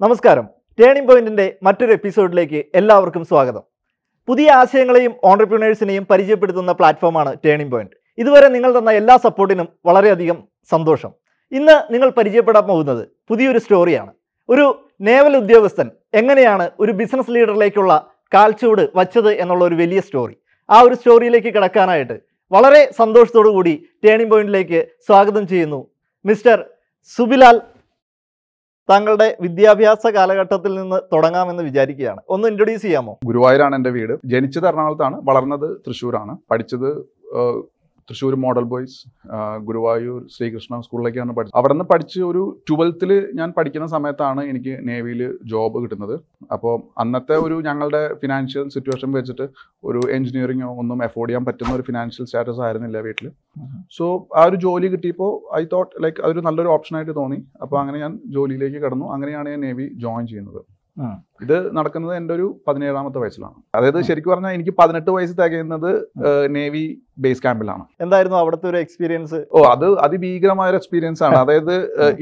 നമസ്കാരം. ടേണിംഗ് പോയിന്റിന്റെ മറ്റൊരു എപ്പിസോഡിലേക്ക് എല്ലാവർക്കും സ്വാഗതം. പുതിയ ആശയങ്ങളെയും ഓണ്ടർപ്രീനേഴ്സിനെയും പരിചയപ്പെടുത്തുന്ന പ്ലാറ്റ്ഫോമാണ് ടേണിംഗ് പോയിന്റ് ഇതുവരെ നിങ്ങൾ തന്ന എല്ലാ സപ്പോർട്ടിനും വളരെയധികം സന്തോഷം. ഇന്ന് നിങ്ങൾ പരിചയപ്പെടാൻ പോകുന്നത് പുതിയൊരു സ്റ്റോറിയാണ് ഒരു നേവൽ ഉദ്യോഗസ്ഥൻ എങ്ങനെയാണ് ഒരു ബിസിനസ് ലീഡറിലേക്കുള്ള കാൽച്ചൂട് വച്ചത് എന്നുള്ള ഒരു വലിയ സ്റ്റോറി ആ ഒരു സ്റ്റോറിയിലേക്ക് കിടക്കാനായിട്ട് വളരെ സന്തോഷത്തോടു കൂടി ടേണിംഗ് പോയിന്റിലേക്ക് സ്വാഗതം ചെയ്യുന്നു മിസ്റ്റർ സുബിലാൽ താങ്കളുടെ വിദ്യാഭ്യാസ കാലഘട്ടത്തിൽ നിന്ന് തുടങ്ങാമെന്ന് വിചാരിക്കുകയാണ്. ഒന്ന് ഇൻട്രൊഡ്യൂസ് ചെയ്യാമോ? ഗുരുവായൂരാണ് എന്റെ വീട്. ജനിച്ചത് എറണാകുളത്താണ്. വളർന്നത് തൃശ്ശൂരാണ്. പഠിച്ചത് തൃശ്ശൂർ മോഡൽ ബോയ്സ് ഗുരുവായൂർ ശ്രീകൃഷ്ണ സ്കൂളിലേക്കാണ് പഠിച്ചത്. അവിടെ നിന്ന് പഠിച്ച് ഒരു ട്വൽത്തിൽ ഞാൻ പഠിക്കുന്ന സമയത്താണ് എനിക്ക് നേവിയിൽ ജോബ് കിട്ടുന്നത്. അപ്പോൾ അന്നത്തെ ഒരു ഞങ്ങളുടെ ഫിനാൻഷ്യൽ സിറ്റുവേഷൻ വെച്ചിട്ട് ഒരു എഞ്ചിനീയറിങ്ങോ ഒന്നും അഫോർഡ് ചെയ്യാൻ പറ്റുന്ന ഒരു ഫിനാൻഷ്യൽ സ്റ്റാറ്റസ് ആയിരുന്നില്ല വീട്ടിൽ സോ ആ ഒരു ജോലി കിട്ടിയപ്പോൾ ഐ തോട്ട് ലൈക്ക് അതൊരു നല്ലൊരു ഓപ്ഷനായിട്ട് തോന്നി. അപ്പോൾ അങ്ങനെ ഞാൻ ജോലിയിലേക്ക് കടന്നു. അങ്ങനെയാണ് ഞാൻ നേവി ജോയിൻ ചെയ്യുന്നത്. ഇത് നടക്കുന്നത് എന്റെ ഒരു പതിനേഴാമത്തെ വയസ്സിലാണ്. അതായത് ശരിക്കും പറഞ്ഞാൽ എനിക്ക് പതിനെട്ട് വയസ്സ് തികയുന്നത് നേവി ബേസ് ക്യാമ്പിലാണ് എന്തായിരുന്നു അവിടുത്തെ ഒരു എക്സ്പീരിയൻസ് ഓ അത് അതിഭീകരമായ ഒരു എക്സ്പീരിയൻസ് ആണ്. അതായത്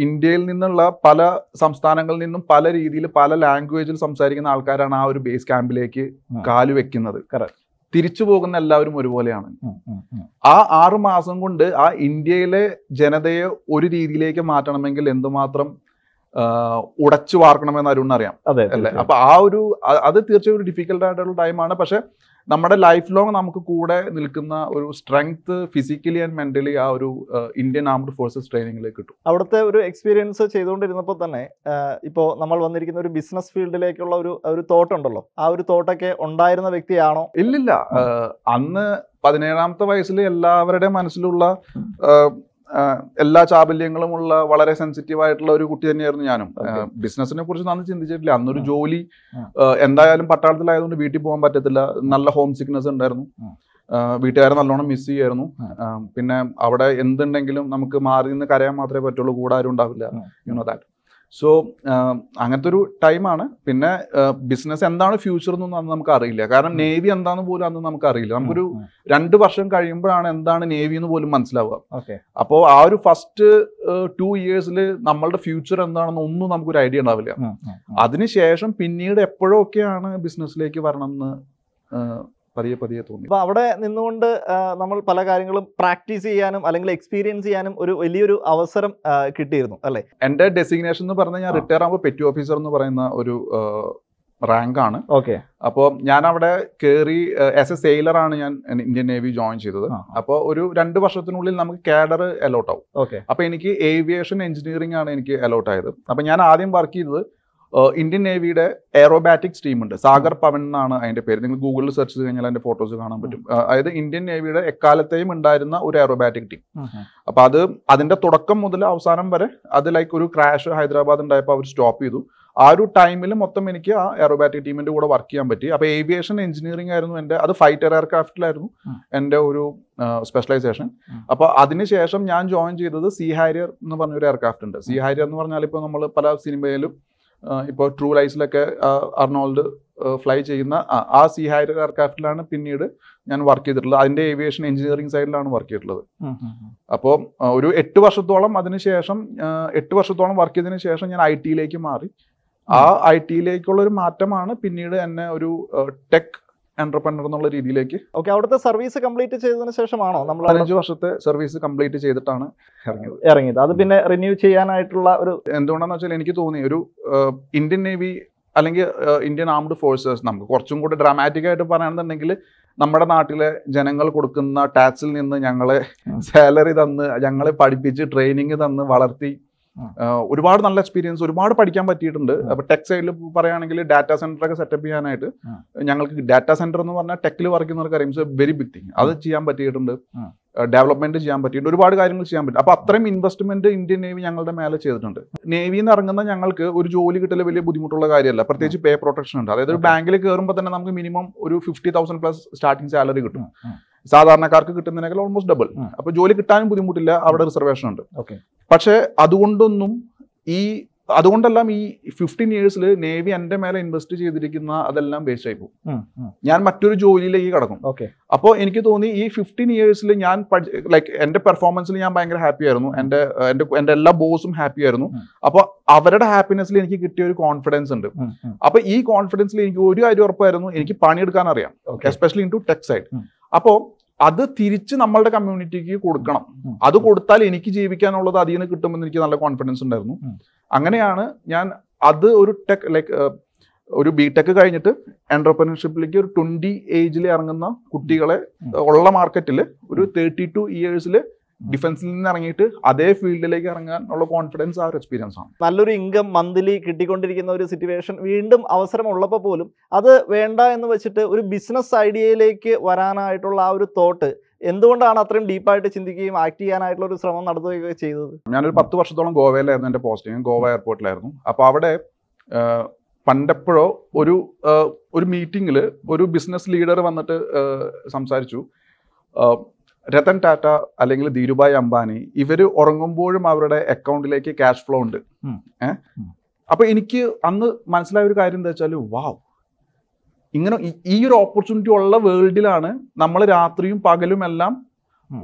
ഇന്ത്യയിൽ നിന്നുള്ള പല സംസ്ഥാനങ്ങളിൽ നിന്നും പല രീതിയിൽ പല ലാംഗ്വേജിൽ സംസാരിക്കുന്ന ആൾക്കാരാണ് ആ ഒരു ബേസ് ക്യാമ്പിലേക്ക് കാലു വെക്കുന്നത്. തിരിച്ചു പോകുന്ന എല്ലാവരും ഒരുപോലെയാണ്. ആ ആറ് മാസം കൊണ്ട് ആ ഇന്ത്യയിലെ ജനതയെ ഒരു രീതിയിലേക്ക് മാറ്റണമെങ്കിൽ എന്തുമാത്രം ഉടച്ചു വാർക്കണമെന്ന് അതെ അല്ലേ? അപ്പൊ ആ ഒരു അത് തീർച്ചയായും ഒരു ഡിഫിക്കൽട്ട് ആയിട്ടുള്ള ടൈമാണ് പക്ഷെ നമ്മുടെ ലൈഫ് ലോങ് നമുക്ക് കൂടെ നിൽക്കുന്ന ഒരു സ്ട്രെങ്ത് ഫിസിക്കലി ആൻഡ് മെന്റലി ആ ഒരു ഇന്ത്യൻ ആംഡ് ഫോഴ്സസ് ട്രെയിനിങ്ങിലേക്ക് കിട്ടും. അവിടുത്തെ ഒരു എക്സ്പീരിയൻസ് ചെയ്തുകൊണ്ടിരുന്നപ്പോൾ തന്നെ ഇപ്പോൾ നമ്മൾ വന്നിരിക്കുന്ന ഒരു ബിസിനസ് ഫീൽഡിലേക്കുള്ള ഒരു ഒരു തോട്ട് ഉണ്ടല്ലോ. ആ ഒരു തോട്ടൊക്കെ ഉണ്ടായിരുന്ന വ്യക്തിയാണോ? ഇല്ലില്ല. അന്ന് പതിനേഴാമത്തെ വയസ്സിൽ എല്ലാവരുടെയും മനസ്സിലുള്ള എല്ലാ ചാബല്യങ്ങളുമുള്ള വളരെ സെൻസിറ്റീവ് ആയിട്ടുള്ള ഒരു കുട്ടി തന്നെയായിരുന്നു ഞാനും. ബിസിനസിനെ കുറിച്ച് നന്ന് ചിന്തിച്ചിട്ടില്ല. അന്നൊരു ജോലി എന്തായാലും പട്ടാളത്തിലായതുകൊണ്ട് വീട്ടിൽ പോകാൻ പറ്റത്തില്ല. നല്ല ഹോം സിക്നസ് ഉണ്ടായിരുന്നു വീട്ടുകാരെ നല്ലോണം മിസ് ചെയ്യായിരുന്നു. പിന്നെ അവിടെ എന്തുണ്ടെങ്കിലും നമുക്ക് മാറി നിന്ന് കരയാൻ മാത്രമേ പറ്റുള്ളൂ. കൂടാരും ഉണ്ടാവില്ല. യുനോ ദാറ്റ് സോ അങ്ങനത്തെ ഒരു ടൈമാണ്. പിന്നെ ബിസിനസ് എന്താണ് ഫ്യൂച്ചർ എന്നൊന്നും അന്ന് നമുക്ക് അറിയില്ല കാരണം നേവി എന്താണെന്ന് പോലും അന്ന് നമുക്ക് അറിയില്ല നമുക്കൊരു. രണ്ട് വർഷം കഴിയുമ്പോഴാണ് എന്താണ് നേവി എന്ന് പോലും മനസ്സിലാവുക. ഓക്കെ. അപ്പോൾ ആ ഒരു ഫസ്റ്റ് ടു ഇയേഴ്സിൽ നമ്മളുടെ ഫ്യൂച്ചർ എന്താണെന്ന് ഒന്നും നമുക്കൊരു ഐഡിയ ഉണ്ടാവില്ല. അതിനുശേഷം പിന്നീട് എപ്പോഴൊക്കെയാണ് ബിസിനസ്സിലേക്ക് വരണം എന്ന് ആ, പതിയെ പതിയെ തോന്നി. അപ്പൊ അവിടെ നിന്നുകൊണ്ട് നമ്മൾ പല കാര്യങ്ങളും പ്രാക്ടീസ് ചെയ്യാനും അല്ലെങ്കിൽ എക്സ്പീരിയൻസ് ചെയ്യാനും ഒരു വലിയൊരു അവസരം കിട്ടിയിരുന്നു അല്ലേ? എന്റെ ഡെസിഗ്നേഷൻ എന്ന് പറഞ്ഞാൽ ഞാൻ റിട്ടയർ ആകുമ്പോൾ പെറ്റി ഓഫീസർ എന്ന് പറയുന്ന ഒരു റാങ്ക് ആണ്. ഓക്കെ. അപ്പോൾ ഞാൻ അവിടെ കയറി ആസ് എ സെയിലർ ആണ് ഞാൻ ഇന്ത്യൻ നേവി ജോയിൻ ചെയ്തത്. അപ്പോൾ ഒരു രണ്ട് വർഷത്തിനുള്ളിൽ നമുക്ക് കാഡർ അലോട്ട് ആവും. ഓക്കെ. അപ്പോൾ എനിക്ക് ഏവിയേഷൻ എഞ്ചിനീയറിംഗ് ആണ് എനിക്ക് അലോട്ട് ആയത്. അപ്പോൾ ഞാൻ ആദ്യം വർക്ക് ചെയ്തത് ഇന്ത്യൻ നേവിയുടെ എയറോബാറ്റിക്സ് ടീമുണ്ട് സാഗർ പവൻ എന്നാണ് അതിന്റെ പേര്. നിങ്ങൾ ഗൂഗിളിൽ സെർച്ച് ചെയ്ത് കഴിഞ്ഞാൽ അതിന്റെ ഫോട്ടോസ് കാണാൻ പറ്റും. അതായത് ഇന്ത്യൻ നേവിയുടെ എക്കാലത്തെയും ഉണ്ടായിരുന്ന ഒരു എയറോബാറ്റിക് ടീം അപ്പൊ അത് അതിന്റെ തുടക്കം മുതൽ അവസാനം വരെ അത് ലൈക്ക് ഒരു ക്രാഷ് ഹൈദരാബാദ് ഉണ്ടായപ്പോൾ അവർ സ്റ്റോപ്പ് ചെയ്തു. ആ ഒരു ടൈമിൽ മൊത്തം എനിക്ക് ആ എയറോബാറ്റിക് ടീമിന്റെ കൂടെ വർക്ക് ചെയ്യാൻ പറ്റി. അപ്പൊ ഏവിയേഷൻ എഞ്ചിനീയറിംഗ് ആയിരുന്നു എന്റെ അത് ഫൈറ്റർ എയർക്രാഫ്റ്റിലായിരുന്നു എന്റെ എന്റെ ഒരു സ്പെഷ്യലൈസേഷൻ അപ്പോൾ അപ്പൊ അതിനുശേഷം ഞാൻ ജോയിൻ ചെയ്തത് സി ഹാരിയർ എന്ന് പറഞ്ഞൊരു എയർക്രാഫ്റ്റ് ഉണ്ട്. സി ഹാരിയർ എന്ന് പറഞ്ഞാൽ ഇപ്പൊ നമ്മൾ പല സിനിമയിലും ഇപ്പോൾ ട്രൂ ലൈസിലൊക്കെ അർണോൾഡ് ഫ്ലൈ ചെയ്യുന്ന ആ- സി ഹാരിയർ എയർക്രാഫ്റ്റിലാണ് പിന്നീട് ഞാൻ വർക്ക് ചെയ്തിട്ടുള്ളത്. അതിന്റെ ഏവിയേഷൻ എഞ്ചിനീയറിംഗ് സൈഡിലാണ് വർക്ക് ചെയ്തിട്ടുള്ളത്. അപ്പോൾ ഒരു എട്ട് വർഷത്തോളം അതിനുശേഷം ശേഷം എട്ട് വർഷത്തോളം വർക്ക് ചെയ്തതിന് ശേഷം ഞാൻ ഐ ടിയിലേക്ക് മാറി. ആ ഐ ടിയിലേക്കുള്ള ഒരു മാറ്റമാണ് പിന്നീട് എന്നെ ഒരു ടെക് എന്റർപ്രണർ എന്നുള്ള രീതിയിലേക്ക്. ഓക്കെ അവിടുത്തെ സർവീസ് കംപ്ലീറ്റ് ചെയ്തതിന് ശേഷമാണോ നമ്മൾ അഞ്ച് വർഷത്തെ സർവീസ് കംപ്ലീറ്റ് ചെയ്തിട്ടാണ് ഇറങ്ങിയത്. ഇറങ്ങിയത്. അത് പിന്നെ റിന്യൂ ചെയ്യാനായിട്ടുള്ള ഒരു എന്തുകൊണ്ടാന്ന് വെച്ചാൽ എനിക്ക് തോന്നി ഒരു ഇന്ത്യൻ നേവി അല്ലെങ്കിൽ ഇന്ത്യൻ ആംഡ് ഫോഴ്സസ് നമുക്ക് കുറച്ചും കൂടി ഡ്രാമാറ്റിക് ആയിട്ട് പറയുകയാണെന്നുണ്ടെങ്കിൽ നമ്മുടെ നാട്ടിലെ ജനങ്ങൾ കൊടുക്കുന്ന ടാക്സിൽ നിന്ന് ഞങ്ങളെ സാലറി തന്ന് ഞങ്ങളെ പഠിപ്പിച്ച് ട്രെയിനിങ് തന്ന് വളർത്തി ഒരുപാട് നല്ല എക്സ്പീരിയൻസ് ഒരുപാട് പഠിക്കാൻ പറ്റിയിട്ടുണ്ട്. അപ്പൊ ടെക് സൈഡിൽ പറയുകയാണെങ്കിൽ ഡാറ്റാ സെന്റർ ഒക്കെ സെറ്റപ്പ് ചെയ്യാനായിട്ട് ഞങ്ങൾക്ക് ഡാറ്റാ സെന്റർ എന്ന് പറഞ്ഞാൽ ടെക്കിൽ വർക്ക് ചെയ്യുന്നവർക്ക് അറിയാം. വെരി ബിഗ് തിങ് അത് ചെയ്യാൻ പറ്റിയിട്ടുണ്ട്. ഡെവലപ്മെന്റ് ചെയ്യാൻ പറ്റിയിട്ടുണ്ട്. ഒരുപാട് കാര്യങ്ങൾ ചെയ്യാൻ പറ്റും. അപ്പൊ അത്രയും ഇൻവെസ്റ്റ്മെന്റ് ഇന്ത്യൻ നേവി ഞങ്ങളുടെ മേലെ ചെയ്തിട്ടുണ്ട്. നേവിയിൽ നിന്ന് ഇറങ്ങുന്ന ഞങ്ങൾക്ക് ഒരു ജോലി കിട്ടൽ വലിയ ബുദ്ധിമുട്ടുള്ള കാര്യമല്ല. പ്രത്യേകിച്ച് പേ പ്രൊട്ടക്ഷൻ ഉണ്ട്. അതായത് ഒരു ബാങ്കിൽ കയറുമ്പോൾ തന്നെ നമുക്ക് മിനിമം ഒരു fifty thousand plus starting salary കിട്ടും. സാധാരണക്കാർക്ക് കിട്ടുന്നതിനേക്കാൾ ഓൾമോസ്റ്റ് ഡബിൾ. അപ്പൊ ജോലി കിട്ടാനും ബുദ്ധിമുട്ടില്ല അവിടെ റിസർവേഷൻ ഉണ്ട്. ഓക്കെ. പക്ഷേ അതുകൊണ്ടൊന്നും ഈ അതുകൊണ്ടെല്ലാം ഈ ഫിഫ്റ്റീൻ ഇയേഴ്സിൽ നേവി എന്റെ മേലെ ഇൻവെസ്റ്റ് ചെയ്തിരിക്കുന്ന അതെല്ലാം വേസ്റ്റ് ആയി പോകും ഞാൻ മറ്റൊരു ജോലിയിലേക്ക് കടക്കും. ഓക്കെ. അപ്പോൾ എനിക്ക് തോന്നി ഈ ഫിഫ്റ്റീൻ ഇയേഴ്സിൽ ഞാൻ ലൈക്ക് എന്റെ പെർഫോമൻസിൽ ഞാൻ ഭയങ്കര ഹാപ്പി ആയിരുന്നു. എന്റെ എന്റെ എന്റെ എല്ലാ ബോസും ഹാപ്പി ആയിരുന്നു. അപ്പോൾ അവരുടെ ഹാപ്പിനെസ്സിൽ എനിക്ക് കിട്ടിയ ഒരു കോൺഫിഡൻസ് ഉണ്ട്. അപ്പോൾ ഈ കോൺഫിഡൻസിൽ എനിക്ക് ഒരു കാര്യം ഉറപ്പായിരുന്നു. എനിക്ക് പണിയെടുക്കാൻ അറിയാം. Especially into tech side. അപ്പോൾ അത് തിരിച്ച് നമ്മളുടെ കമ്മ്യൂണിറ്റിക്ക് കൊടുക്കണം. അത് കൊടുത്താൽ എനിക്ക് ജീവിക്കാനുള്ളത് അതിൽ നിന്ന് കിട്ടുമെന്ന് എനിക്ക് നല്ല കോൺഫിഡൻസ് ഉണ്ടായിരുന്നു. അങ്ങനെയാണ് ഞാൻ അത് ഒരു ടെക് ലൈക്ക് ഒരു ബി ടെക് കഴിഞ്ഞിട്ട് എന്റർപ്രനർഷിപ്പിലേക്ക് ഒരു ട്വന്റി ഏജിൽ ഇറങ്ങുന്ന കുട്ടികളെ ഉള്ള മാർക്കറ്റിൽ ഒരു തേർട്ടി ടു ഇയേഴ്സിൽ ഡിഫൻസിൽ നിന്ന് ഇറങ്ങിയിട്ട് അതേ ഫീൽഡിലേക്ക് ഇറങ്ങാനുള്ള കോൺഫിഡൻസ് ആ ഒരു എക്സ്പീരിയൻസ് ആണ്. നല്ലൊരു ഇൻകം മന്ത്ലി കിട്ടിക്കൊണ്ടിരിക്കുന്ന ഒരു സിറ്റുവേഷൻ വീണ്ടും അവസരം ഉള്ളപ്പോൾ പോലും അത് വേണ്ട എന്ന് വെച്ചിട്ട് ഒരു ബിസിനസ് ഐഡിയയിലേക്ക് വരാനായിട്ടുള്ള ആ ഒരു തോട്ട് എന്തുകൊണ്ടാണ് അത്രയും ഡീപ്പായിട്ട് ചിന്തിക്കുകയും ആക്ട് ചെയ്യാനായിട്ടുള്ള ഒരു ശ്രമം നടത്തുകയൊക്കെ ചെയ്തത്? ഞാനൊരു പത്ത് വർഷത്തോളം ഗോവയിലായിരുന്നു എന്റെ പോസ്റ്റിംഗ് ഗോവ എയർപോർട്ടിലായിരുന്നു അപ്പോൾ അവിടെ പണ്ടെപ്പോഴോ ഒരു ഒരു മീറ്റിങ്ങിൽ ഒരു ബിസിനസ് ലീഡർ വന്നിട്ട് സംസാരിച്ചു. രതൻ ടാറ്റ അല്ലെങ്കിൽ ധീരുഭായ് അംബാനി ഇവർ ഉറങ്ങുമ്പോഴും അവരുടെ അക്കൗണ്ടിലേക്ക് ക്യാഷ് ഫ്ലോ ഉണ്ട്. ഏഹ് അപ്പൊ എനിക്ക് അന്ന് മനസ്സിലായ ഒരു കാര്യം എന്താ വെച്ചാൽ വാവ്. ഇങ്ങനെ ഈ- ഒരു ഓപ്പർച്യൂണിറ്റി ഉള്ള വേൾഡിലാണ് നമ്മൾ രാത്രിയും പകലും എല്ലാം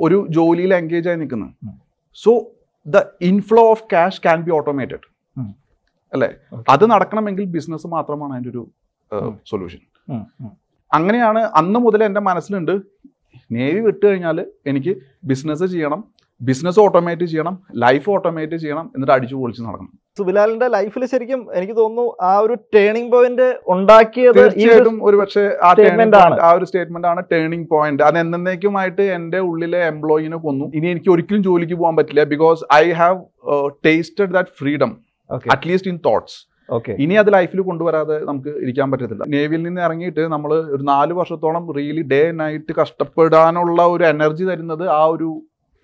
ഒരു ജോലിയിൽ എൻഗേജ് ആയി നിൽക്കുന്നത്. So the inflow of cash can be automated അല്ലെ? അത് നടക്കണമെങ്കിൽ ബിസിനസ് മാത്രമാണ് അതിന്റെ ഒരു സൊല്യൂഷൻ. അങ്ങനെയാണ് അന്ന് മുതൽ എന്റെ മനസ്സിലുണ്ട് നേവി വിട്ട് കഴിഞ്ഞാൽ എനിക്ക് ബിസിനസ് ചെയ്യണം ബിസിനസ് ഓട്ടോമേറ്റ് ചെയ്യണം ലൈഫ് ഓട്ടോമേറ്റ് ചെയ്യണം എന്നിട്ട് അടിച്ചു പൊളിച്ച് നടക്കണം സുബിലാലിന്റെ ലൈഫിൽ ശരിക്കും എനിക്ക് തോന്നുന്നു ആ ഒരു ടേണിംഗ് പോയിന്റ് ഉണ്ടാക്കിയത് തീർച്ചയായിട്ടും ഒരു പക്ഷേ ആ സ്റ്റേറ്റ്മെന്റ് ആണ്. ആ ഒരു സ്റ്റേറ്റ്മെന്റ് ആണ് ടേണിംഗ് പോയിന്റ് അത് എന്നേക്കുമായിട്ട് എന്റെ ഉള്ളിലെ എംപ്ലോയിനെ കൊന്നു ഇനി എനിക്ക് ഒരിക്കലും ജോലിക്ക് പോകാൻ പറ്റില്ല because I have tasted that freedom at least in thoughts. ഇനി അത് ലൈഫിൽ കൊണ്ടുവരാതെ നമുക്ക് ഇരിക്കാൻ പറ്റത്തില്ല. നേവിയിൽ നിന്ന് ഇറങ്ങിയിട്ട് നമ്മൾ ഒരു നാല് വർഷത്തോളം റിയലി ഡേ നൈറ്റ് കഷ്ടപ്പെടാനുള്ള ഒരു എനർജി തരുന്നത് ആ ഒരു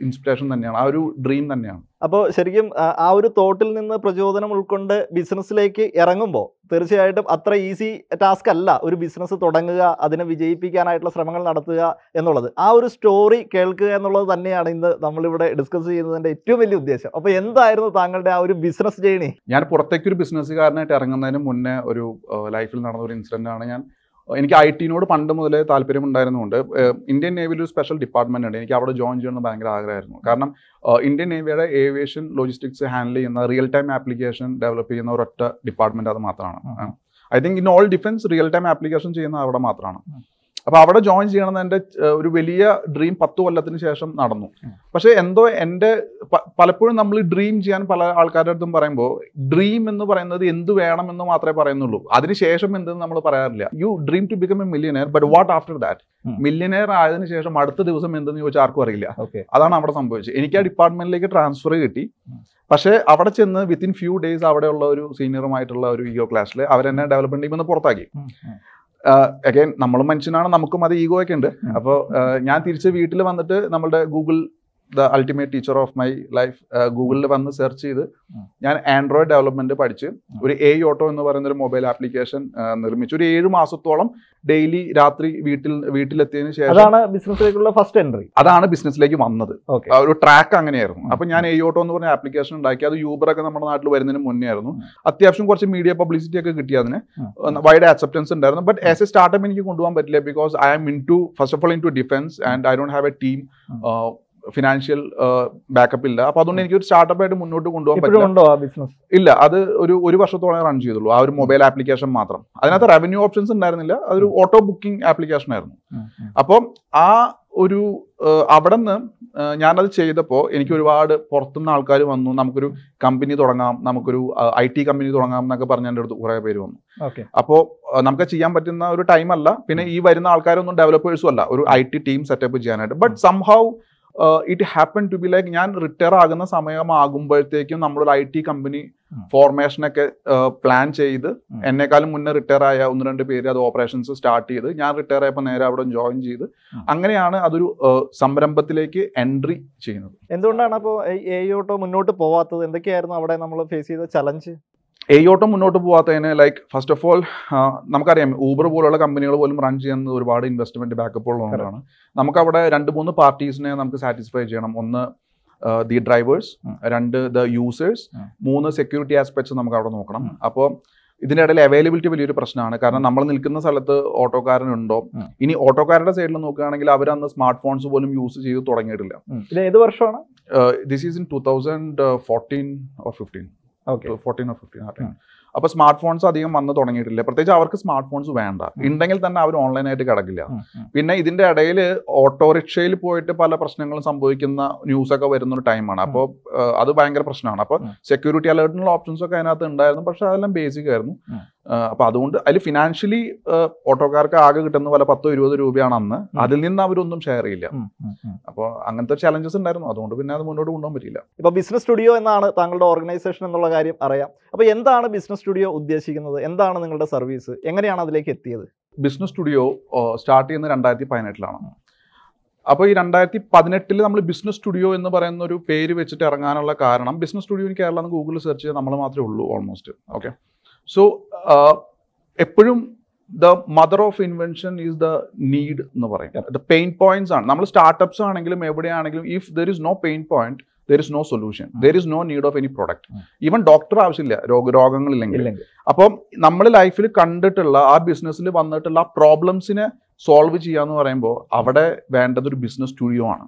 ഇൻസ്പിറേഷൻ തന്നെയാണ് ആ ഒരു ഡ്രീം തന്നെയാണ്. അപ്പോൾ ശരിക്കും ആ, ഒരു തോട്ടിൽ നിന്ന് പ്രചോദനം ഉൾക്കൊണ്ട് ബിസിനസ്സിലേക്ക് ഇറങ്ങുമ്പോൾ തീർച്ചയായിട്ടും അത്ര ഈസി ടാസ്ക് അല്ല ഒരു ബിസിനസ് തുടങ്ങുക അതിനെ വിജയിപ്പിക്കാനായിട്ടുള്ള ശ്രമങ്ങൾ നടത്തുക എന്നുള്ളത്. ആ ഒരു സ്റ്റോറി കേൾക്കുക എന്നുള്ളത് തന്നെയാണ് ഇന്ന് നമ്മളിവിടെ ഡിസ്കസ് ചെയ്യുന്നതിന്റെ ഏറ്റവും വലിയ ഉദ്ദേശം. അപ്പോൾ എന്തായിരുന്നു താങ്കളുടെ ആ ഒരു ബിസിനസ് ജേണി? ഞാൻ പുറത്തേക്കൊരു ബിസിനസ്സുകാരനായിട്ട് ഇറങ്ങുന്നതിന് മുന്നേ ഒരു ലൈഫിൽ നടന്ന ഒരു ഇൻസിഡന്റ് ആണ് ഞാൻ എനിക്ക് ഐ ടിനോട് പണ്ട് മുതലേ താല്പര്യം ഉണ്ടായിരുന്നുകൊണ്ട് ഇന്ത്യൻ നേവിയിൽ ഒരു സ്പെഷ്യൽ ഡിപ്പാർട്ട്മെന്റ് ഉണ്ട്. എനിക്ക് അവിടെ ജോയിൻ ചെയ്യണമെന്ന് ഭയങ്കര ആഗ്രഹമായിരുന്നു. കാരണം ഇന്ത്യൻ നേവിയുടെ ഏവിയേഷൻ ലോജിസ്റ്റിക്സ് ഹാൻഡിൽ ചെയ്യുന്ന റിയൽ ടൈം ആപ്ലിക്കേഷൻ ഡെവലപ്പ് ചെയ്യുന്ന ഒരൊറ്റ ഡിപ്പാർട്ട്മെന്റ് അത് മാത്രമാണ്. I think in all defence real time application ചെയ്യുന്ന അവിടെ മാത്രമാണ്. ഉം. അപ്പൊ അവിടെ ജോയിൻ ചെയ്യണമെന്ന് എന്റെ ഒരു വലിയ ഡ്രീം പത്ത് കൊല്ലത്തിന് ശേഷം നടന്നു. പക്ഷേ എന്തോ എന്റെ പലപ്പോഴും നമ്മൾ ഡ്രീം ചെയ്യാൻ പല ആൾക്കാരുടെ അടുത്തും പറയുമ്പോൾ ഡ്രീം എന്ന് പറയുന്നത് എന്ത് വേണമെന്ന് മാത്രമേ പറയുന്നുള്ളൂ. അതിനുശേഷം എന്തെന്ന് നമ്മൾ പറയാറില്ല. You dream to become a millionaire but what after that. Millionaire ആയതിനു ശേഷം അടുത്ത ദിവസം എന്തെന്ന് ചോദിച്ചാൽ ആർക്കും അറിയില്ല. അതാണ് അവിടെ സംഭവിച്ചത്. എനിക്ക് ആ ഡിപ്പാർട്ട്മെന്റിലേക്ക് ട്രാൻസ്ഫർ കിട്ടി. പക്ഷേ അവിടെ ചെന്ന് വിത്തിൻ ഫ്യൂ ഡേയ്സ് അവിടെയുള്ള ഒരു സീനിയറുമായിട്ടുള്ള ഒരു ഇയോ ക്ലാസ്സിൽ അവരെന്നെ ഡെവലപ്മെന്റ് ടീമിൽ നിന്ന് പുറത്താക്കി. അഗൈൻ നമ്മളും മനുഷ്യനാണ് നമുക്കും അത് ഈഗോ ഒക്കെ ഉണ്ട്. അപ്പോൾ ഞാൻ തിരിച്ച് വീട്ടിൽ വന്നിട്ട് നമ്മുടെ Google the ultimate teacher of my life ഗൂഗിളിൽ വന്ന് സെർച്ച് ചെയ്ത് ഞാൻ ആൻഡ്രോയിഡ് ഡെവലപ്മെന്റ് പഠിച്ച് ഒരു എ ഓട്ടോ എന്ന് പറയുന്ന ഒരു മൊബൈൽ ആപ്ലിക്കേഷൻ നിർമ്മിച്ചു. ഒരു ഏഴ് മാസത്തോളം ഡെയിലി രാത്രി വീട്ടിൽ വീട്ടിലെത്തിയതിന് ശേഷം അതാണ് ബിസിനസ്സിലേക്കുള്ള ഫസ്റ്റ് എൻട്രി അതാണ് ബിസിനസ്സിലേക്ക് വന്നത്. ഒരു ട്രാക്ക് അങ്ങനെയായിരുന്നു. അപ്പൊ ഞാൻ എ എയോട്ടോ എന്ന് പറഞ്ഞ ആപ്ലിക്കേഷൻ ഉണ്ടാക്കി. അത് യൂബർ ഒക്കെ നമ്മുടെ നാട്ടിൽ വരുന്നതിന് മുന്നേ ആയിരുന്നു അത്യാവശ്യം കുറച്ച് മീഡിയ പബ്ലിസിറ്റി ഒക്കെ കിട്ടി അതിന്. വൈഡ് ആക്സെപ്റ്റൻസ് ഉണ്ടായിരുന്നു. ബട്ട് ആസ് എ സ്റ്റാർട്ടപ്പ് എനിക്ക് കൊണ്ടുപോകാൻ പറ്റില്ല because I am into first of all into defence and I don't have a team. Financial backup ഇല്ല. അപ്പൊ അതുകൊണ്ട് എനിക്ക് ഒരു സ്റ്റാർട്ടപ്പ് ആയിട്ട് മുന്നോട്ട് കൊണ്ടുപോകാൻ പറ്റില്ല. ഉണ്ടോ ആ ബിസിനസ് ഇല്ല അത് ഒരു ഒരു വർഷത്തോളം റൺ ചെയ്തുള്ളൂ. ആ ഒരു മൊബൈൽ ആപ്ലിക്കേഷൻ മാത്രം. അതിനകത്ത് റവന്യൂ ഓപ്ഷൻസ് ഉണ്ടായിരുന്നില്ല. അതൊരു ഓട്ടോ ബുക്കിംഗ് ആപ്ലിക്കേഷൻ ആയിരുന്നു. അപ്പം ആ ഒരു അവിടെ നിന്ന് ഞാനത് ചെയ്തപ്പോൾ എനിക്ക് ഒരുപാട് പുറത്തുനിന്ന് ആൾക്കാർ വന്നു. നമുക്കൊരു കമ്പനി തുടങ്ങാം നമുക്കൊരു ഐ ടി കമ്പനി തുടങ്ങാം എന്നൊക്കെ പറഞ്ഞ എന്റെ അടുത്ത് കുറേ പേര് വന്നു. ഓക്കെ. അപ്പോൾ നമുക്ക് ചെയ്യാൻ പറ്റുന്ന ഒരു ടൈം അല്ല. പിന്നെ ഈ വരുന്ന ആൾക്കാരൊന്നും ഡെവലപ്പേഴ്സും അല്ല. ഒരു ഐ ടി ടീം സെറ്റപ്പ് ചെയ്യാനായിട്ട്. But somehow it happen to be like ഞാൻ റിട്ടയർ ആകുന്ന സമയമാകുമ്പോഴത്തേക്കും നമ്മളൊരു ഐ ടി കമ്പനി ഫോർമേഷൻ ഫോർമേഷനൊക്കെ പ്ലാൻ ചെയ്ത്. എന്നെക്കാളും മുന്നേ റിട്ടയർ ആയ ഒന്ന് രണ്ട് പേര് അത് ഓപ്പറേഷൻസ് സ്റ്റാർട്ട് ചെയ്ത് ഞാൻ റിട്ടയർ ആയപ്പോൾ നേരെ അവിടെ ജോയിൻ ചെയ്ത് അങ്ങനെയാണ് അതൊരു സംരംഭത്തിലേക്ക് എൻട്രി ചെയ്യുന്നത്. എന്തുകൊണ്ടാണ് അപ്പോൾ എയോട്ടോ മുന്നോട്ട് പോവാത്തത്? എന്തൊക്കെയായിരുന്നു അവിടെ നമ്മൾ ഫേസ് ചെയ്ത ചലഞ്ച് എയോട്ടം മുന്നോട്ട് പോകാത്തതിന് ലൈക്ക് ഫസ്റ്റ് ഓഫ് ഓൾ നമുക്കറിയാം ഊബർ പോലുള്ള കമ്പനികൾ പോലും റൺ ചെയ്യുന്ന ഒരുപാട് ഇൻവെസ്റ്റ്മെന്റ് ബാക്കപ്പ് ഉള്ളതുകൊണ്ടാണ്. നമുക്ക് അവിടെ രണ്ട് മൂന്ന് പാർട്ടീസിനെ നമുക്ക് സാറ്റിസ്ഫൈ ചെയ്യണം. ഒന്ന് ദി ഡ്രൈവേഴ്സ് രണ്ട് ദ യൂസേഴ്സ് മൂന്ന് സെക്യൂരിറ്റി ആസ്പെക്ട്സ് നമുക്ക് അവിടെ നോക്കണം. അപ്പോൾ ഇതിന്റെ ഇടയിൽ അവൈലബിലിറ്റി വലിയൊരു പ്രശ്നമാണ്. കാരണം നമ്മൾ നിൽക്കുന്ന സ്ഥലത്ത് ഓട്ടോക്കാരനുണ്ടോ. ഇനി ഓട്ടോക്കാരുടെ സൈഡിൽ നോക്കുകയാണെങ്കിൽ അവർ അന്ന് സ്മാർട്ട് ഫോൺസ് പോലും യൂസ് ചെയ്ത് തുടങ്ങിയിട്ടില്ല. ഇത് ഏത് വർഷമാണ്? This is in two thousand fourteen or fifteen fifteen ആ ടൈം. അപ്പൊ സ്മാർട്ട് ഫോൺസ് അധികം വന്ന് തുടങ്ങിയിട്ടില്ല. പ്രത്യേകിച്ച് അവർക്ക് സ്മാർട്ട് ഫോൺസ് വേണ്ട ഉണ്ടെങ്കിൽ തന്നെ അവർ ഓൺലൈനായിട്ട് കിടക്കില്ല. പിന്നെ ഇതിന്റെ ഇടയിൽ ഓട്ടോറിക്ഷയിൽ പോയിട്ട് പല പ്രശ്നങ്ങളും സംഭവിക്കുന്ന ന്യൂസ് ഒക്കെ വരുന്ന ഒരു ടൈമാണ് അപ്പോൾ അത് ഭയങ്കര പ്രശ്നമാണ്. അപ്പോൾ സെക്യൂരിറ്റി അലേർട്ടിനുള്ള ഓപ്ഷൻസ് ഒക്കെ അതിനകത്ത് ഉണ്ടായിരുന്നു. പക്ഷെ അതെല്ലാം ബേസിക് ആയിരുന്നു. ഉം. അപ്പൊ അതുകൊണ്ട് അതിൽ ഫിനാൻഷ്യലി ഓട്ടോക്കാർക്ക് ആകെ കിട്ടുന്ന പോലെ പത്തോ ഇരുപത് രൂപയാണ് അന്ന്. അതിൽ നിന്ന് അവരൊന്നും ഷെയർ ചെയ്യില്ല. അപ്പോൾ അങ്ങനത്തെ ചലഞ്ചസ് ഉണ്ടായിരുന്നു. അതുകൊണ്ട് പിന്നെ അത് മുന്നോട്ട് കൊണ്ടുപോകാൻ പറ്റില്ല ഇപ്പോൾ ബിസിനസ് സ്റ്റുഡിയോ എന്നാണ് താങ്കളുടെ ഓർഗനൈസേഷൻ എന്നുള്ള കാര്യം അറിയാം. അപ്പോൾ എന്താണ് ബിസിനസ് സ്റ്റുഡിയോ ഉദ്ദേശിക്കുന്നത്? എന്താണ് നിങ്ങളുടെ സർവീസ് എങ്ങനെയാണ് അതിലേക്ക് എത്തിയത്? ബിസിനസ് സ്റ്റുഡിയോ സ്റ്റാർട്ട് ചെയ്യുന്നത് രണ്ടായിരത്തി പതിനെട്ടിലാണ് അപ്പോൾ ഈ രണ്ടായിരത്തി പതിനെട്ടിൽ നമ്മൾ ബിസിനസ് സ്റ്റുഡിയോ എന്ന് പറയുന്ന ഒരു പേര് വെച്ചിട്ട് ഇറങ്ങാനുള്ള കാരണം ബിസിനസ് സ്റ്റുഡിയോ ഇൻ കേരള എന്ന് ഗൂഗിളിൽ സെർച്ച് ചെയ്താൽ നമ്മൾ മാത്രമേ ഉള്ളൂ ഓൾമോസ്റ്റ് ഓക്കെ സോ എപ്പോഴും the mother of invention is the need എന്ന് പറയും. ദ പെയിൻ പോയിന്റ്സ് ആണ്. നമ്മൾ സ്റ്റാർട്ടപ്സ് ആണെങ്കിലും എവിടെയാണെങ്കിലും if there is no pain point there is no solution there is no need of any product even doctor ആവശ്യമില്ല. രോഗ രോഗങ്ങളില്ലെങ്കിൽ. അപ്പം നമ്മൾ ലൈഫിൽ കണ്ടിട്ടുള്ള ആ ബിസിനസ്സിൽ വന്നിട്ടുള്ള ആ പ്രോബ്ലംസിനെ സോൾവ് ചെയ്യാന്ന് പറയുമ്പോൾ അവിടെ വേണ്ടത് ഒരു ബിസിനസ് സ്റ്റുഡിയോ ആണ്.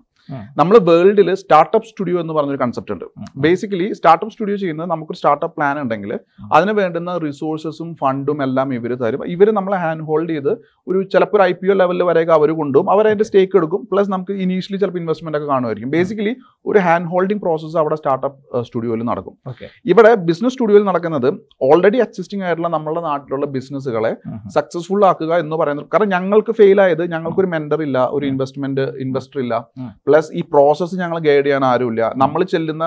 നമ്മൾ വേൾഡിൽ സ്റ്റാർട്ടപ്പ് സ്റ്റുഡിയോ എന്ന് പറഞ്ഞൊരു കൺസെപ്റ്റ് ഉണ്ട്. ബേസിക്കലി സ്റ്റാർട്ടപ്പ് സ്റ്റുഡിയോ ചെയ്യുന്നത് നമുക്കൊരു സ്റ്റാർട്ടപ്പ് പ്ലാൻ ഉണ്ടെങ്കിൽ അതിന് വേണ്ടുന്ന റിസോഴ്സസും ഫണ്ടും എല്ലാം ഇവർ തരും. ഇവർ നമ്മളെ ഹാൻഡ് ഹോൾഡ് ചെയ്ത് ഒരു ചിലപ്പോൾ ഒരു ഐ പി ഒ ലെവലിൽ വരെയൊക്കെ അവർ കൊണ്ടുപോകും. അവർ അതിന്റെ സ്റ്റേക്ക് എടുക്കും. പ്ലസ് നമുക്ക് ഇനീഷ്യലി ചിലപ്പോൾ ഇൻവെസ്റ്റ്മെന്റ് ഒക്കെ കാണുമായിരിക്കും. ബേസിക്കലി ഒരു ഹാൻഡ് ഹോൾഡിംഗ് പ്രോസസ്സ് അവിടെ സ്റ്റാർട്ടപ്പ് സ്റ്റുഡിയോയിൽ നടക്കും. ഇവിടെ ബിസിനസ് സ്റ്റുഡിയോയിൽ നടക്കുന്നത് ഓൾറെഡി എക്സിസ്റ്റിംഗ് ആയിട്ടുള്ള നമ്മുടെ നാട്ടിലുള്ള ബിസിനസ്സുകളെ സക്സസ്ഫുൾ ആക്കുക എന്ന് പറയുന്നത് കാരണം ഞങ്ങൾക്ക് ഫെയിൽ ആയത് ഞങ്ങൾക്കൊരു മെന്റർ ഇല്ല ഒരു ഇൻവെസ്റ്റ്മെന്റ് ഇൻവെസ്റ്റർ ഇല്ല. പ്ലസ് ഈ പ്രോസസ്സ് ഞങ്ങൾ ഗൈഡ് ചെയ്യാൻ ആരുമില്ല. നമ്മൾ ചെല്ലുന്ന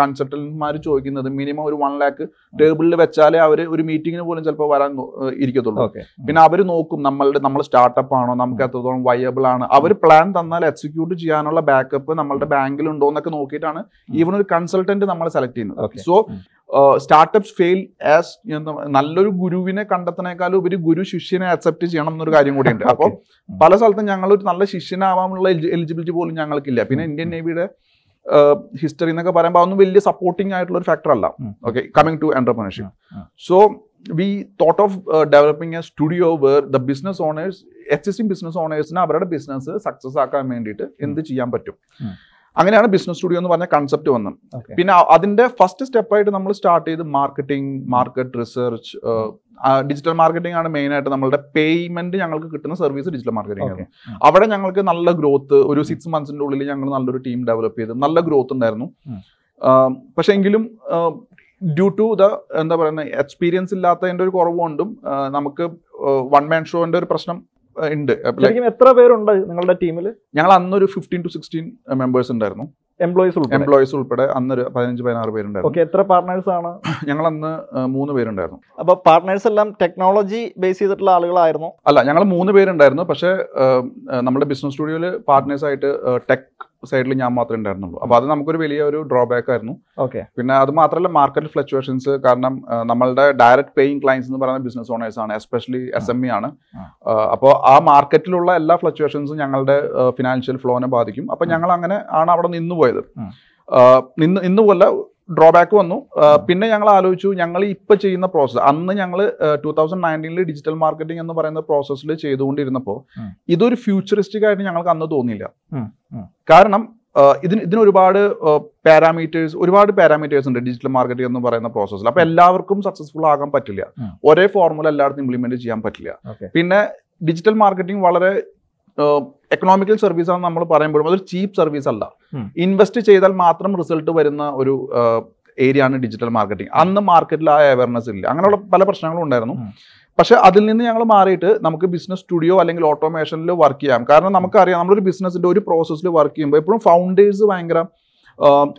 കൺസൾട്ടന്റ്മാർ ചോദിക്കുന്നത് മിനിമം ഒരു വൺ ലാക്ക് ടേബിളിൽ വെച്ചാലേ അവർ ഒരു മീറ്റിങ്ങിന് പോലും ചിലപ്പോൾ വരാൻ ഇരിക്കത്തുള്ളൂ. പിന്നെ അവർ നോക്കും നമ്മളുടെ നമ്മൾ സ്റ്റാർട്ടപ്പ് ആണോ നമുക്ക് എത്രത്തോളം വയബിൾ ആണ്. അവർ പ്ലാൻ തന്നാൽ എക്സിക്യൂട്ട് ചെയ്യാനുള്ള ബാക്കപ്പ് നമ്മളുടെ ബാങ്കിൽ ഉണ്ടോ എന്നൊക്കെ നോക്കിയിട്ടാണ് ഈവൻ ഒരു കൺസൾട്ടന്റ് നമ്മൾ സെലക്ട്. ചെയ്യുന്നത്. സോ സ്റ്റാർട്ടപ്സ് ഫെയിൽ ആസ് നല്ലൊരു ഗുരുവിനെ കണ്ടെത്തണേക്കാളും ഒരു ഗുരു ശിഷ്യനെ അക്സെപ്റ്റ് ചെയ്യണം എന്നൊരു കാര്യം കൂടി ഉണ്ട്. അപ്പോൾ പല സ്ഥലത്തും ഞങ്ങൾ ഒരു നല്ല ശിഷ്യനാവാനുള്ള എലിജിബിലിറ്റി പോലും ഞങ്ങൾക്കില്ല. പിന്നെ ഇന്ത്യൻ നേവിയുടെ ഹിസ്റ്ററി എന്നൊക്കെ പറയുമ്പോൾ അതൊന്നും വലിയ സപ്പോർട്ടിംഗ് ആയിട്ടുള്ള ഒരു ഫാക്ടർ അല്ല. Okay coming to entrepreneurship so we thought of developing a studio where the business owners existing business ഓണേഴ്സിന് അവരുടെ ബിസിനസ് സക്സസ് ആക്കാൻ വേണ്ടിയിട്ട് എന്ത് ചെയ്യാൻ പറ്റും. അങ്ങനെയാണ് ബിസിനസ് സ്റ്റുഡിയോ എന്ന് പറഞ്ഞ കൺസെപ്റ്റ് വന്നത്. പിന്നെ അതിന്റെ ഫസ്റ്റ് സ്റ്റെപ്പായിട്ട് നമ്മൾ സ്റ്റാർട്ട് ചെയ്ത് marketing market research digital marketing ആണ് മെയിൻ ആയിട്ട് നമ്മളുടെ പേയ്മെന്റ് ഞങ്ങൾക്ക് കിട്ടുന്ന സർവീസ് ഡിജിറ്റൽ മാർക്കറ്റിംഗ് ആണ്. അവിടെ ഞങ്ങൾക്ക് നല്ല ഗ്രോത്ത് ഒരു സിക്സ് മന്ത്സിന്റെ ഉള്ളിൽ ഞങ്ങൾ നല്ലൊരു ടീം ഡെവലപ്പ് ചെയ്ത് നല്ല ഗ്രോത്ത് ഉണ്ടായിരുന്നു. പക്ഷെ എങ്കിലും ഡ്യൂ ടു ദ എന്താ പറയുന്നത് എക്സ്പീരിയൻസ് ഇല്ലാത്തതിന്റെ ഒരു കുറവുകൊണ്ടും നമുക്ക് വൺ മാൻ ഷോന്റെ ഒരു പ്രശ്നം ഉണ്ട്. എത്ര പേരുണ്ട് നിങ്ങളുടെ ടീമിൽ ഞങ്ങൾ അന്നൊരു ഫിഫ്റ്റീൻ ടു സിക്സ്റ്റീൻ മെമ്പേഴ്സ് ഉണ്ടായിരുന്നു. എംപ്ലോയീസ് ഉൾപ്പെടെ. എംപ്ലോയീസ് ഉൾപ്പെടെ അന്നൊരു പതിനഞ്ച് പതിനാറ് പേരുണ്ടായിരുന്നു. ഓക്കെ എത്ര പാർട്ട്നേഴ്സ് ആണ്? ഞങ്ങൾ അന്ന് മൂന്ന് പേരുണ്ടായിരുന്നു. അപ്പൊ പാർട്ട്നേഴ്സ് എല്ലാം ടെക്നോളജി ബേസ് ചെയ്തിട്ടുള്ള ആളുകളായിരുന്നു. അല്ല ഞങ്ങൾ മൂന്ന് പേരുണ്ടായിരുന്നു. പക്ഷേ നമ്മുടെ ബിസിനസ് സ്റ്റുഡിയോയിൽ പാർട്ട്നേഴ്സ് ആയിട്ട് ടെക് സൈഡിൽ ഞാൻ മാത്രമേ ഉണ്ടായിരുന്നുള്ളൂ. അപ്പോൾ അത് നമുക്കൊരു വലിയ ഒരു ഡ്രോബാക്ക് ആയിരുന്നു. ഓക്കെ പിന്നെ അത് മാത്രമല്ല മാർക്കറ്റ് ഫ്ലക്ച്വേഷൻസ് കാരണം നമ്മളുടെ ഡയറക്റ്റ് പേയിങ് ക്ലയൻസ് എന്ന് പറയുന്ന ബിസിനസ് ഓണേഴ്സ് ആണ് എസ്പെഷ്യലി എസ് എം ഇ ആണ്. അപ്പോൾ ആ മാർക്കറ്റിലുള്ള എല്ലാ ഫ്ലക്ച്വേഷൻസും ഞങ്ങളുടെ ഫിനാൻഷ്യൽ ഫ്ലോനെ ബാധിക്കും. അപ്പോൾ ഉം. ഞങ്ങൾ അങ്ങനെ ആണ് അവിടെ നിന്ന് പോയത്. നിന്ന് ഇന്ന് പോലെ ഡ്രോബാക്ക് വന്നു. പിന്നെ ഞങ്ങൾ ആലോചിച്ചു ഞങ്ങൾ ഇപ്പൊ ചെയ്യുന്ന പ്രോസസ്സ് അന്ന് ഞങ്ങൾ ടൂ തൗസൻഡ് നയന്റീനിൽ ഡിജിറ്റൽ മാർക്കറ്റിംഗ് എന്ന് പറയുന്ന പ്രോസസ്സിൽ ചെയ്തുകൊണ്ടിരുന്നപ്പോൾ ഇതൊരു ഫ്യൂച്ചറിസ്റ്റിക് ആയിട്ട് ഞങ്ങൾക്ക് അന്ന് തോന്നിയില്ല. കാരണം ഇതിന് ഇതിന് ഒരുപാട് പാരാമീറ്റേഴ്സ് ഒരുപാട് പാരാമീറ്റേഴ്സ് ഉണ്ട് ഡിജിറ്റൽ മാർക്കറ്റിംഗ് എന്ന് പറയുന്ന പ്രോസസ്സിൽ അപ്പൊ എല്ലാവർക്കും സക്സസ്ഫുൾ ആകാൻ പറ്റില്ല. ഒരേ ഫോർമുല എല്ലായിടത്തും ഇംപ്ലിമെന്റ് ചെയ്യാൻ പറ്റില്ല. പിന്നെ ഡിജിറ്റൽ മാർക്കറ്റിംഗ് വളരെ എക്കണോമിക്കൽ സർവീസ് ആണെന്ന് നമ്മൾ പറയുമ്പോഴും അതൊരു ചീപ്പ് സർവീസ് അല്ല. ഇൻവെസ്റ്റ് ചെയ്താൽ മാത്രം റിസൾട്ട് വരുന്ന ഒരു ഏരിയ ആണ് ഡിജിറ്റൽ മാർക്കറ്റിംഗ് അന്ന് മാർക്കറ്റിൽ ആ അവയർനെസ് ഇല്ല. അങ്ങനെയുള്ള പല പ്രശ്നങ്ങളും ഉണ്ടായിരുന്നു. പക്ഷെ അതിൽ നിന്ന് ഞങ്ങൾ മാറിയിട്ട് നമുക്ക് ബിസിനസ് സ്റ്റുഡിയോ അല്ലെങ്കിൽ ഓട്ടോമേഷനിൽ വർക്ക് ചെയ്യാം. കാരണം നമുക്കറിയാം നമ്മളൊരു ബിസിനസ്സിന്റെ ഒരു പ്രോസസ്സിൽ വർക്ക് ചെയ്യുമ്പോൾ എപ്പോഴും ഫൗണ്ടേഴ്സ് ഭയങ്കര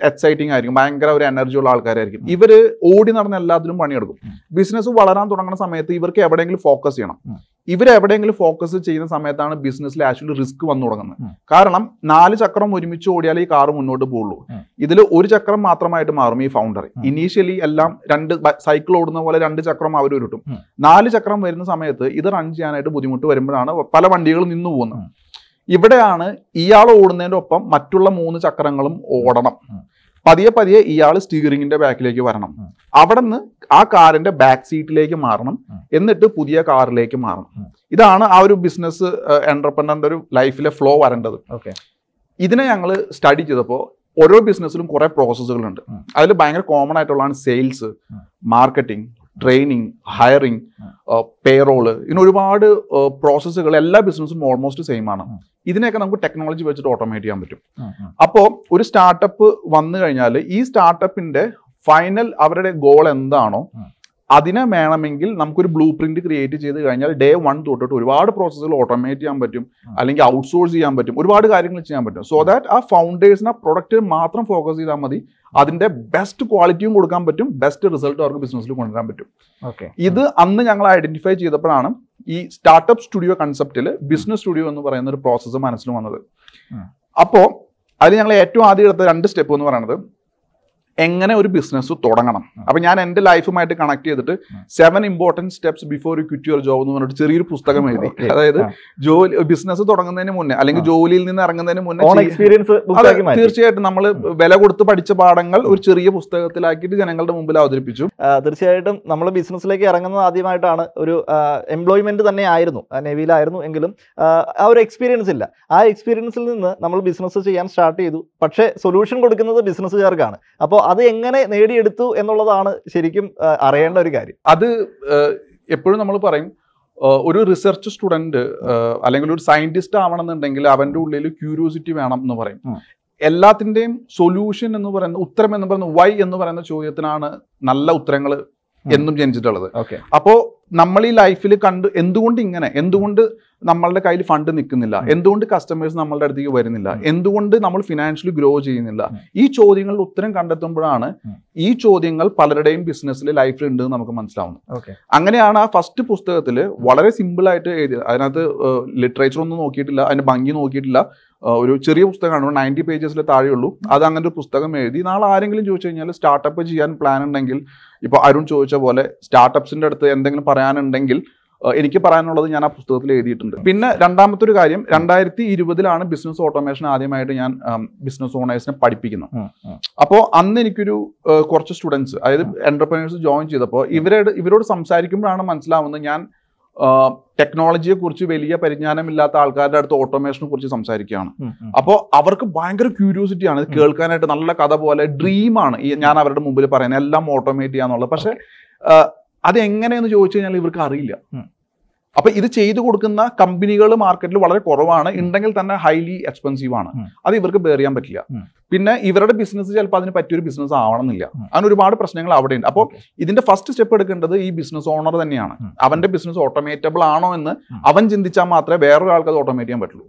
എക്സൈറ്റിംഗ് ആയിരിക്കും. ഭയങ്കര ഒരു എനർജി ഉള്ള ആൾക്കാരായിരിക്കും. ഇവർ ഓടി നടന്ന എല്ലാത്തിലും പണിയെടുക്കും. ബിസിനസ് വളരാൻ തുടങ്ങുന്ന സമയത്ത് ഇവർക്ക് എവിടെയെങ്കിലും ഫോക്കസ് ചെയ്യണം. എവിടെയെങ്കിലും ഫോക്കസ് ചെയ്യുന്ന സമയത്താണ് ബിസിനസ്സിൽ ആക്ച്വലി റിസ്ക് വന്നു തുടങ്ങുന്നത്. കാരണം നാല് ചക്രം ഒരുമിച്ച് ഓടിയാലേ ഈ കാർ മുന്നോട്ട് പോകുള്ളൂ. ഇതിൽ ഒരു ചക്രം മാത്രമായിട്ട് മാറും ഈ ഫൗണ്ടർ. ഇനീഷ്യലി എല്ലാം രണ്ട് സൈക്കിൾ ഓടുന്ന പോലെ രണ്ട് ചക്രം അവർ ഉരുട്ടും. നാല് ചക്രം വരുന്ന സമയത്ത് ഇത് റൺ ചെയ്യാനായിട്ട് ബുദ്ധിമുട്ട് വരുമ്പോഴാണ് പല വണ്ടികളും നിന്നു പോകുന്നത്. ഇവിടെയാണ് ഇയാൾ ഓടുന്നതിന്റെ ഒപ്പം മറ്റുള്ള മൂന്ന് ചക്രങ്ങളും ഓടണം. പതിയെ പതിയെ ഇയാൾ സ്റ്റിയറിംഗിന്റെ ബാക്കിലേക്ക് വരണം. അവിടെ നിന്ന് ആ കാറിന്റെ ബാക്ക് സീറ്റിലേക്ക് മാറണം. എന്നിട്ട് പുതിയ കാറിലേക്ക് മാറണം. ഇതാണ് ആ ഒരു ബിസിനസ് എന്റർപ്രണറിന്റെ ഒരു ലൈഫിലെ ഫ്ലോ വരേണ്ടത്. ഓക്കെ. ഇതിനെ ഞങ്ങൾ സ്റ്റഡി ചെയ്തപ്പോൾ ഓരോ ബിസിനസ്സിലും കുറെ പ്രോസസ്സുകളുണ്ട്. അതിൽ ഭയങ്കര കോമൺ ആയിട്ടുള്ളതാണ് sales. Marketing training hiring. Payroll ഇങ്ങനെ ഒരുപാട് പ്രോസസ്സുകൾ എല്ലാ ബിസിനസ്സും ഓൾമോസ്റ്റ് സെയിം ആണ്. ഇതിനെയൊക്കെ നമുക്ക് ടെക്നോളജി വെച്ചിട്ട് ഓട്ടോമേറ്റ് ചെയ്യാൻ പറ്റും അപ്പോൾ ഒരു സ്റ്റാർട്ടപ്പ് വന്നു കഴിഞ്ഞാൽ ഈ സ്റ്റാർട്ടപ്പിന്റെ ഫൈനൽ അവരുടെ ഗോൾ എന്താണോ. അതിനെ വേണമെങ്കിൽ നമുക്കൊരു ബ്ലൂ പ്രിന്റ് ക്രിയേറ്റ് ചെയ്ത് കഴിഞ്ഞാൽ ഡേ വൺ തൊട്ടിട്ട് ഒരുപാട് പ്രോസസ്സുകൾ ഓട്ടോമേറ്റ് ചെയ്യാൻ പറ്റും. അല്ലെങ്കിൽ ഔട്ട്സോഴ്സ് ചെയ്യാൻ പറ്റും. ഒരുപാട് കാര്യങ്ങൾ ചെയ്യാൻ പറ്റും. സോ ദാറ്റ് ആ ഫൗണ്ടേഴ്സിന് ആ പ്രൊഡക്റ്റ് മാത്രം ഫോക്കസ് ചെയ്താൽ മതി. അതിന്റെ ബെസ്റ്റ് ക്വാളിറ്റിയും കൊടുക്കാൻ പറ്റും. ബെസ്റ്റ് റിസൾട്ട് അവർക്ക് ബിസിനസ്സിൽ കൊണ്ടുവരാൻ പറ്റും. ഓക്കെ ഇത് അന്ന് ഞങ്ങൾ ഐഡന്റിഫൈ ചെയ്തപ്പോഴാണ് ഈ സ്റ്റാർട്ടപ്പ് സ്റ്റുഡിയോ കൺസെപ്റ്റിൽ ബിസിനസ് സ്റ്റുഡിയോ എന്ന് പറയുന്ന ഒരു പ്രോസസ്സ് മനസ്സിൽ വന്നത്. അപ്പോൾ അതിൽ ഞങ്ങൾ ഏറ്റവും ആദ്യം എടുത്ത രണ്ട് സ്റ്റെപ്പ് എന്ന് പറയുന്നത് എങ്ങനെ ഒരു ബിസിനസ് തുടങ്ങണം? അപ്പം ഞാൻ എന്റെ ലൈഫുമായിട്ട് കണക്ട് ചെയ്തിട്ട് seven important steps before you quit your job എന്ന് പറഞ്ഞിട്ട് ചെറിയൊരു പുസ്തകം എഴുതി. അതായത്. ജോലി ബിസിനസ് തുടങ്ങുന്നതിന് മുന്നേ അല്ലെങ്കിൽ. ജോലിയിൽ നിന്ന് ഇറങ്ങുന്നതിന് മുന്നേ എക്സ്പീരിയൻസ് തീർച്ചയായിട്ടും നമ്മൾ വില കൊടുത്ത് പഠിച്ച പാഠങ്ങൾ ഒരു ചെറിയ പുസ്തകത്തിലാക്കിയിട്ട് ജനങ്ങളുടെ മുമ്പിൽ അവതരിപ്പിച്ചു. തീർച്ചയായിട്ടും നമ്മൾ ബിസിനസ്സിലേക്ക് ഇറങ്ങുന്നത് ആദ്യമായിട്ടാണ് ഒരു എംപ്ലോയ്മെന്റ് തന്നെ ആയിരുന്നു. നെവിയിലായിരുന്നു എങ്കിലും ആ, ആ ഒരു എക്സ്പീരിയൻസ് ഇല്ല. ആ എക്സ്പീരിയൻസിൽ നിന്ന് നമ്മൾ ബിസിനസ് ചെയ്യാൻ സ്റ്റാർട്ട് ചെയ്തു. പക്ഷേ സൊല്യൂഷൻ കൊടുക്കുന്നത് ബിസിനസ്സുകാർക്കാണ് അപ്പോൾ അത് എങ്ങനെ നേടിയെടുത്തു എന്നുള്ളതാണ് ശരിക്കും അറിയേണ്ട ഒരു കാര്യം. അത് എപ്പോഴും നമ്മൾ പറയും ഒരു റിസർച്ച് സ്റ്റുഡന്റ് അല്ലെങ്കിൽ ഒരു സയന്റിസ്റ്റ് ആവണമെന്നുണ്ടെങ്കിൽ അവന്റെ ഉള്ളിൽ ക്യൂരിയോസിറ്റി വേണം എന്ന് പറയും. എല്ലാത്തിന്റെയും സൊല്യൂഷൻ എന്ന് പറയുന്ന ഉത്തരം എന്ന് പറയുന്ന വൈ എന്ന് പറയുന്ന ചോദ്യത്തിനാണ് നല്ല ഉത്തരങ്ങൾ എന്നും ജനിച്ചിട്ടുള്ളത്. ഓക്കെ. അപ്പോൾ നമ്മൾ ഈ ലൈഫിൽ കണ്ട് എന്തുകൊണ്ട് ഇങ്ങനെ? എന്തുകൊണ്ട് നമ്മളുടെ കയ്യിൽ ഫണ്ട് നിൽക്കുന്നില്ല? എന്തുകൊണ്ട് കസ്റ്റമേഴ്സ് നമ്മളുടെ അടുത്തേക്ക് വരുന്നില്ല? എന്തുകൊണ്ട് നമ്മൾ ഫിനാൻഷ്യലി ഗ്രോ ചെയ്യുന്നില്ല? ഈ ചോദ്യങ്ങളുടെ ഉത്തരം കണ്ടെത്തുമ്പോഴാണ് ഈ ചോദ്യങ്ങൾ പലരുടെയും ബിസിനസ്സിൽ ലൈഫിൽ ഉണ്ട് എന്ന് നമുക്ക് മനസ്സിലാവുന്നത്. ഓക്കെ. അങ്ങനെയാണ് ആ ഫസ്റ്റ് പുസ്തകത്തിൽ വളരെ സിമ്പിൾ ആയിട്ട് എഴുതിയത് അതിനകത്ത് ലിറ്ററേച്ചർ ഒന്നും നോക്കിയിട്ടില്ല അതിന്റെ ഭംഗി നോക്കിയിട്ടില്ല. ഒരു ചെറിയ പുസ്തകമാണ് നയന്റി പേജസിലെ താഴെയുള്ളൂ. അത് അങ്ങനെ ഒരു പുസ്തകം എഴുതി നാളെ ആരെങ്കിലും ചോദിച്ചു കഴിഞ്ഞാൽ സ്റ്റാർട്ടപ്പ് ചെയ്യാൻ പ്ലാൻ ഉണ്ടെങ്കിൽ ഇപ്പൊ അരുൺ ചോദിച്ച പോലെ സ്റ്റാർട്ടപ്സിന്റെ അടുത്ത് എന്തെങ്കിലും പറയാനുണ്ടെങ്കിൽ എനിക്ക് പറയാനുള്ളത് ഞാൻ ആ പുസ്തകത്തിൽ എഴുതിയിട്ടുണ്ട്. പിന്നെ രണ്ടാമത്തെ ഒരു കാര്യം രണ്ടായിരത്തി ഇരുപതിലാണ് ബിസിനസ് ഓട്ടോമേഷൻ ആദ്യമായിട്ട് ഞാൻ ബിസിനസ് ഓണേഴ്സിനെ പഠിപ്പിക്കുന്നത്. അപ്പോൾ അന്ന് എനിക്കൊരു കുറച്ച് സ്റ്റുഡൻസ് അതായത് എന്റർപ്രനേഴ്സ് ജോയിൻ ചെയ്തപ്പോൾ ഇവരോട് ഇവരോട് സംസാരിക്കുമ്പോഴാണ് മനസ്സിലാവുന്നത് ഞാൻ ടെക്നോളജിയെ കുറിച്ച് വലിയ പരിജ്ഞാനമില്ലാത്ത ആൾക്കാരുടെ അടുത്ത് ഓട്ടോമേഷനെ കുറിച്ച് സംസാരിക്കുകയാണ്. അപ്പോൾ അവർക്ക് ഭയങ്കര ക്യൂരിയോസിറ്റിയാണ് ഇത് കേൾക്കാനായിട്ട് നല്ല കഥ പോലെ ഡ്രീമാണ് ഈ ഞാൻ അവരുടെ മുമ്പിൽ പറയുന്നത്. എല്ലാം ഓട്ടോമേറ്റ് ചെയ്യാന്നുള്ളത്. പക്ഷെ അത് എങ്ങനെയെന്ന് ചോദിച്ചു കഴിഞ്ഞാൽ ഇവർക്ക് അറിയില്ല. അപ്പൊ ഇത് ചെയ്തു കൊടുക്കുന്ന കമ്പനികൾ മാർക്കറ്റിൽ വളരെ കുറവാണ്. ഉണ്ടെങ്കിൽ തന്നെ ഹൈലി എക്സ്പെൻസീവ് ആണ്. അത് ഇവർക്ക് ബെയർ ചെയ്യാൻ പറ്റില്ല. പിന്നെ ഇവരുടെ ബിസിനസ് ചിലപ്പോൾ അതിന് പറ്റിയൊരു ബിസിനസ് ആവണമെന്നില്ല. അങ്ങനെ ഒരുപാട് പ്രശ്നങ്ങൾ അവിടെയുണ്ട് അപ്പോൾ ഇതിന്റെ ഫസ്റ്റ് സ്റ്റെപ്പ് എടുക്കേണ്ടത് ഈ ബിസിനസ് ഓണർ തന്നെയാണ്. അവന്റെ ബിസിനസ് ഓട്ടോമേറ്റബിൾ ആണോ എന്ന് അവൻ ചിന്തിച്ചാൽ മാത്രമേ വേറൊരാൾക്ക് അത് ഓട്ടോമേറ്റ് ചെയ്യാൻ പറ്റുള്ളൂ.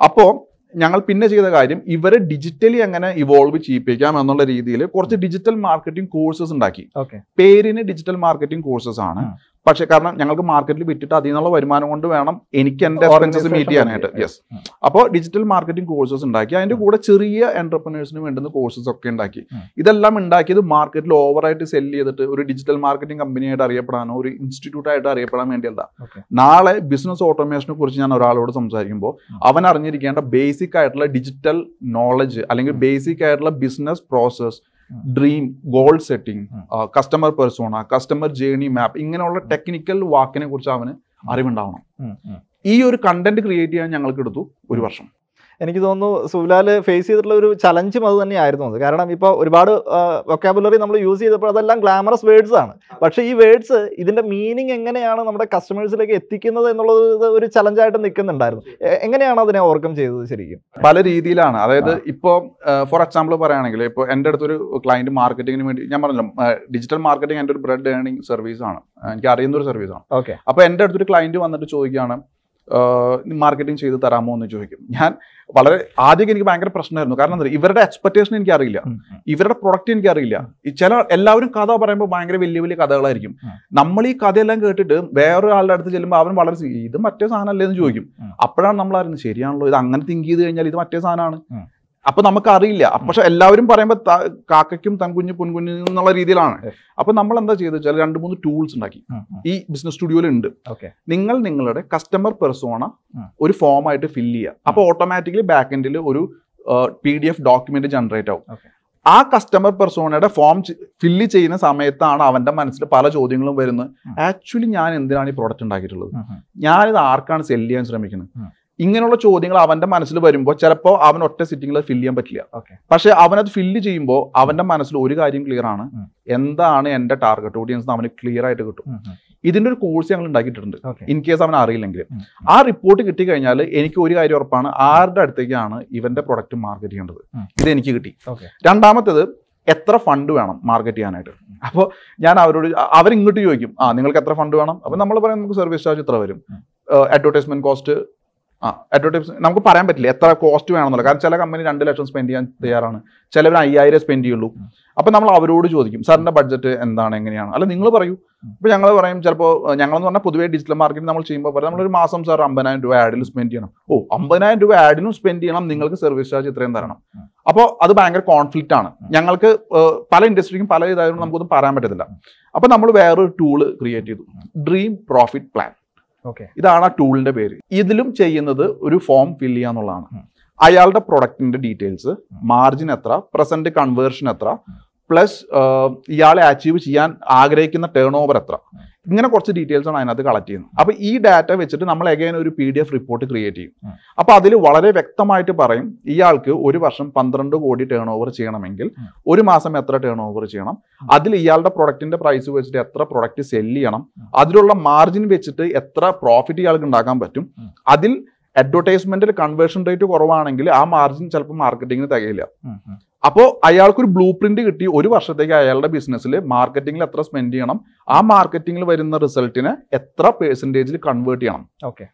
അപ്പോൾ ഞങ്ങൾ പിന്നെ ചെയ്ത കാര്യം ഇവരെ ഡിജിറ്റലി എങ്ങനെ ഇവോൾവ് ചെയ്യിപ്പിക്കാം എന്നുള്ള രീതിയിൽ കുറച്ച് ഡിജിറ്റൽ മാർക്കറ്റിംഗ് കോഴ്സസ് ഉണ്ടാക്കി. പേരിന് ഡിജിറ്റൽ മാർക്കറ്റിംഗ് കോഴ്സസ് ആണ്. പക്ഷെ കാരണം ഞങ്ങൾക്ക് മാർക്കറ്റിൽ വിറ്റിട്ട് അതിൽ നിന്നുള്ള വരുമാനം കൊണ്ട് വേണം എനിക്ക് എന്റെ എക്സ്പെൻസസ് മീറ്റ് ചെയ്യാനായിട്ട്. യെസ് അപ്പോൾ ഡിജിറ്റൽ മാർക്കറ്റിംഗ് കോഴ്സസ് ഉണ്ടാക്കി. അതിന്റെ കൂടെ ചെറിയ എന്റർപ്രനേഴ്സിന് വേണ്ടുന്ന കോഴ്സസ് ഒക്കെ ഉണ്ടാക്കി. ഇതെല്ലാം ഉണ്ടാക്കിയത് മാർക്കറ്റിൽ ഓവറായിട്ട് സെൽ ചെയ്തിട്ട് ഒരു ഡിജിറ്റൽ മാർക്കറ്റിംഗ് കമ്പനിയായിട്ട് അറിയപ്പെടാനോ ഒരു ഇൻസ്റ്റിറ്റ്യൂട്ട് ആയിട്ട് അറിയപ്പെടാൻ വേണ്ടിയല്ല. നാളെ ബിസിനസ് ഓട്ടോമേഷനെ കുറിച്ച് ഞാൻ ഒരാളോട് സംസാരിക്കുമ്പോൾ അവൻ അറിഞ്ഞിരിക്കേണ്ട ബേസിക് ആയിട്ടുള്ള ഡിജിറ്റൽ നോളജ് അല്ലെങ്കിൽ ബേസിക് ആയിട്ടുള്ള business process. Dream goal setting customer persona customer journey map ഇങ്ങനെയുള്ള ടെക്നിക്കൽ വാക്കിനെ കുറിച്ച് അവന് അറിവുണ്ടാവണം. ഈ ഒരു കണ്ടന്റ് ക്രിയേറ്റ് ചെയ്യാൻ ഞങ്ങൾക്ക് എടുത്തു ഒരു വർഷം. എനിക്ക് തോന്നുന്നു സുലാൽ ഫേസ് ചെയ്തിട്ടുള്ള ഒരു ചലഞ്ചും അത് തന്നെയായിരുന്നു അത്. കാരണം ഇപ്പോൾ ഒരുപാട് വൊക്കാബുലറി നമ്മൾ യൂസ് ചെയ്തപ്പോൾ അതെല്ലാം ഗ്ലാമറസ് വേർഡ്സ് ആണ്. പക്ഷേ ഈ വേർഡ്സ് ഇതിന്റെ മീനിങ് എങ്ങനെയാണ് നമ്മുടെ കസ്റ്റമേഴ്സിലേക്ക് എത്തിക്കുന്നത് എന്നുള്ളത് ഒരു ചലഞ്ചായിട്ട് നിൽക്കുന്നുണ്ടായിരുന്നു. എങ്ങനെയാണ് അതിനെ ഓവർകം ചെയ്തത് ശരിക്കും? പല രീതിയിലാണ്. അതായത് ഇപ്പോൾ ഫോർ എക്സാമ്പിൾ പറയുകയാണെങ്കിൽ ഇപ്പോൾ എന്റെ അടുത്തൊരു ക്ലയന്റ് മാർക്കറ്റിങ്ങിന് വേണ്ടി ഞാൻ പറഞ്ഞല്ലോ ഡിജിറ്റൽ മാർക്കറ്റിംഗ് എന്റെ ഒരു ബ്രെഡ് ഏണിംഗ് സർവീസാണ് എനിക്ക് അറിയുന്ന ഒരു സർവീസാണ് ഓക്കെ അപ്പോൾ എന്റെ അടുത്തൊരു ക്ലയന്റ് വന്നിട്ട് ചോദിക്കുകയാണ് മാർക്കറ്റിംഗ് ചെയ്ത് തരാമോ എന്ന് ചോദിക്കും. ഞാൻ വളരെ ആദ്യം എനിക്ക് ഭയങ്കര പ്രശ്നമായിരുന്നു. കാരണം എന്താ ഇവരുടെ എക്സ്പെക്ടേഷൻ എനിക്ക് അറിയില്ല ഇവരുടെ പ്രൊഡക്റ്റ് എനിക്ക് അറിയില്ല ഈ ചില എല്ലാവരും കഥ പറയുമ്പോൾ ഭയങ്കര വലിയ വലിയ കഥകളായിരിക്കും. നമ്മൾ ഈ കഥയെല്ലാം കേട്ടിട്ട് വേറൊരാളുടെ അടുത്ത് ചെല്ലുമ്പോൾ അവൻ വളരെ ഇത് മറ്റേ സാധനമല്ലേ? എന്ന് ചോദിക്കും. അപ്പോഴാണ് നമ്മൾ അറിയുന്നത് ശരിയാണല്ലോ ഇത് അങ്ങനെ തിങ്ക് ചെയ്ത് കഴിഞ്ഞാൽ ഇത് മറ്റേ സാധനമാണ്. അപ്പൊ നമുക്കറിയില്ല. പക്ഷെ എല്ലാവരും പറയുമ്പോൾ കാക്കയ്ക്കും തൻകുഞ്ഞ് പൊൻകുഞ്ഞ് എന്നുള്ള രീതിയിലാണ്. അപ്പൊ നമ്മൾ എന്താ ചെയ്തത് വെച്ചാൽ രണ്ട് മൂന്ന് ടൂൾസ് ഉണ്ടാക്കി. ഈ ബിസിനസ് സ്റ്റുഡിയോയിൽ ഉണ്ട് നിങ്ങൾ നിങ്ങളുടെ കസ്റ്റമർ പെർസോണ ഒരു ഫോം ആയിട്ട് ഫില്ല് ചെയ്യുക അപ്പൊ ഓട്ടോമാറ്റിക്കലി ബാക്ക് എൻഡിൽ ഒരു P D F document generate ആവും ആ കസ്റ്റമർ പെർസോണയുടെ ഫോം ഫില്ല് ചെയ്യുന്ന സമയത്താണ് അവന്റെ മനസ്സിൽ പല ചോദ്യങ്ങളും വരുന്നത്. ആക്ച്വലി ഞാൻ എന്തിനാണ് ഈ പ്രോഡക്റ്റ് ഉണ്ടാക്കിയിട്ടുള്ളത്. ഞാനിത് ആർക്കാണ് സെൽ ചെയ്യാൻ ശ്രമിക്കുന്നത്. ഇങ്ങനെയുള്ള ചോദ്യങ്ങൾ അവന്റെ മനസ്സിൽ വരുമ്പോൾ ചിലപ്പോൾ അവൻ ഒറ്റ സിറ്റിംഗിൽ ഫില്ല് ചെയ്യാൻ പറ്റില്ല. പക്ഷെ അവനത് ഫില്ല് ചെയ്യുമ്പോൾ അവന്റെ മനസ്സിൽ ഒരു കാര്യം ക്ലിയർ ആണ്. എന്താണ് എന്റെ ടാർഗറ്റ് ഓഡിയൻസ് അവന് ക്ലിയർ ആയിട്ട് കിട്ടും. ഇതിന്റെ ഒരു കോഴ്സ് ഞങ്ങൾ ഉണ്ടാക്കിയിട്ടുണ്ട്. ഇൻ കേസ് അവൻ അറിയില്ലെങ്കിൽ ആ റിപ്പോർട്ട് കിട്ടി കഴിഞ്ഞാൽ എനിക്ക് ഒരു കാര്യം ഉറപ്പാണ്. ആരുടെ അടുത്തേക്കാണ് ഇവന്റെ പ്രൊഡക്റ്റ് മാർക്കറ്റ് ചെയ്യേണ്ടത്? ഇത് എനിക്ക് കിട്ടി. രണ്ടാമത്തേത് എത്ര ഫണ്ട് വേണം മാർക്കറ്റ് ചെയ്യാനായിട്ട്? അപ്പോൾ ഞാൻ അവരോട് അവർ അവരിങ്ങോട്ട് ചോദിക്കും. ആ നിങ്ങൾക്ക് എത്ര ഫണ്ട് വേണം? അപ്പോൾ നമ്മൾ പറയാം നമുക്ക് സർവീസ് ചാർജ് ഇത്ര വരും. അഡ്വർടൈസ്മെന്റ് കോസ്റ്റ് ആ അഡ്വർടൈസ്മെന്റ് നമുക്ക് പറയാൻ പറ്റില്ല എത്ര കോസ്റ്റ് വേണമെന്നുള്ള കാരണം ചില കമ്പനി രണ്ട് ലക്ഷം സ്പെൻഡ് ചെയ്യാൻ തയ്യാറാണ്. ചിലവർ അയ്യായിരം സ്പെൻഡ് ചെയ്യുള്ളൂ. അപ്പം നമ്മൾ അവരോട് ചോദിക്കും സാറിന്റെ ബഡ്ജറ്റ് എന്താണ്? എങ്ങനെയാണ്? അല്ല നിങ്ങൾ പറയൂ. ഇപ്പം ഞങ്ങൾ പറയും ചിലപ്പോൾ ഞങ്ങളെന്ന് പറഞ്ഞാൽ പൊതുവേ ഡിജിറ്റൽ മാർക്കറ്റ് നമ്മൾ ചെയ്യുമ്പോൾ പറയും നമ്മളൊരു മാസം സാർ അമ്പതിനായിരം രൂപ ആഡിൽ സ്പെൻഡ് ചെയ്യണം. ഓ അമ്പതിനായിരം രൂപ ആഡിനും സ്പെൻഡ് ചെയ്യണം നിങ്ങൾക്ക് സർവീസ് ചാർജ് ഇത്രയും തരണം. അപ്പോൾ അത് ഭയങ്കര കോൺഫ്ലിക്റ്റ് ആണ്. ഞങ്ങൾക്ക് പല ഇൻഡസ്ട്രിക്കും പല ഇതായതുകൊണ്ട് നമുക്കൊന്നും പറയാൻ പറ്റത്തില്ല. അപ്പോൾ നമ്മൾ വേറൊരു ടൂൾ ക്രിയേറ്റ് ചെയ്തു. Dream profit plan. ഇതാണ് ആ ടൂളിന്റെ പേര്. ഇതിലും ചെയ്യുന്നത് ഒരു ഫോം ഫിൽ ചെയ്യുക എന്നുള്ളതാണ്. അയാളുടെ പ്രൊഡക്റ്റിന്റെ ഡീറ്റെയിൽസ് മാർജിൻ എത്ര പ്രസന്റ് കൺവേർഷൻ എത്ര പ്ലസ് ഇയാളെ അച്ചീവ് ചെയ്യാൻ ആഗ്രഹിക്കുന്ന ടേൺ ഓവർ എത്ര? ഇങ്ങനെ കുറച്ച് ഡീറ്റെയിൽസ് ആണ് അതിനകത്ത് കളക്ട് ചെയ്യുന്നത്. അപ്പോൾ ഈ ഡാറ്റ വെച്ചിട്ട് നമ്മൾ എഗൈൻ ഒരു P D F report create ചെയ്യും. അപ്പോൾ അപ്പൊ അതിൽ വളരെ വ്യക്തമായിട്ട് പറയും ഇയാൾക്ക് ഒരു വർഷം പന്ത്രണ്ട് കോടി ടേൺ ഓവർ ചെയ്യണമെങ്കിൽ ഒരു മാസം എത്ര ടേൺ ഓവർ ചെയ്യണം അതിൽ ഇയാളുടെ പ്രൊഡക്റ്റിന്റെ പ്രൈസ് വെച്ചിട്ട് എത്ര പ്രൊഡക്റ്റ് സെൽ ചെയ്യണം? അതിലുള്ള മാർജിൻ വെച്ചിട്ട് എത്ര പ്രോഫിറ്റ് ഇയാൾക്ക് ഉണ്ടാക്കാൻ പറ്റും? അതിൽ അഡ്വർടൈസ്മെന്റിൽ കൺവേർഷൻ റേറ്റ് കുറവാണെങ്കിൽ ആ മാർജിൻ ചിലപ്പോൾ മാർക്കറ്റിംഗിന് തികയില്ല. അപ്പോൾ അയാൾക്കൊരു ബ്ലൂ പ്രിന്റ് കിട്ടി. ഒരു വർഷത്തേക്ക് അയാളുടെ ബിസിനസ്സിൽ മാർക്കറ്റിംഗിൽ എത്ര സ്പെൻഡ് ചെയ്യണം? ആ മാർക്കറ്റിംഗിൽ വരുന്ന റിസൾട്ടിനെ എത്ര പേഴ്സന്റേജിൽ കൺവേർട്ട് ചെയ്യണം? ഓക്കെ.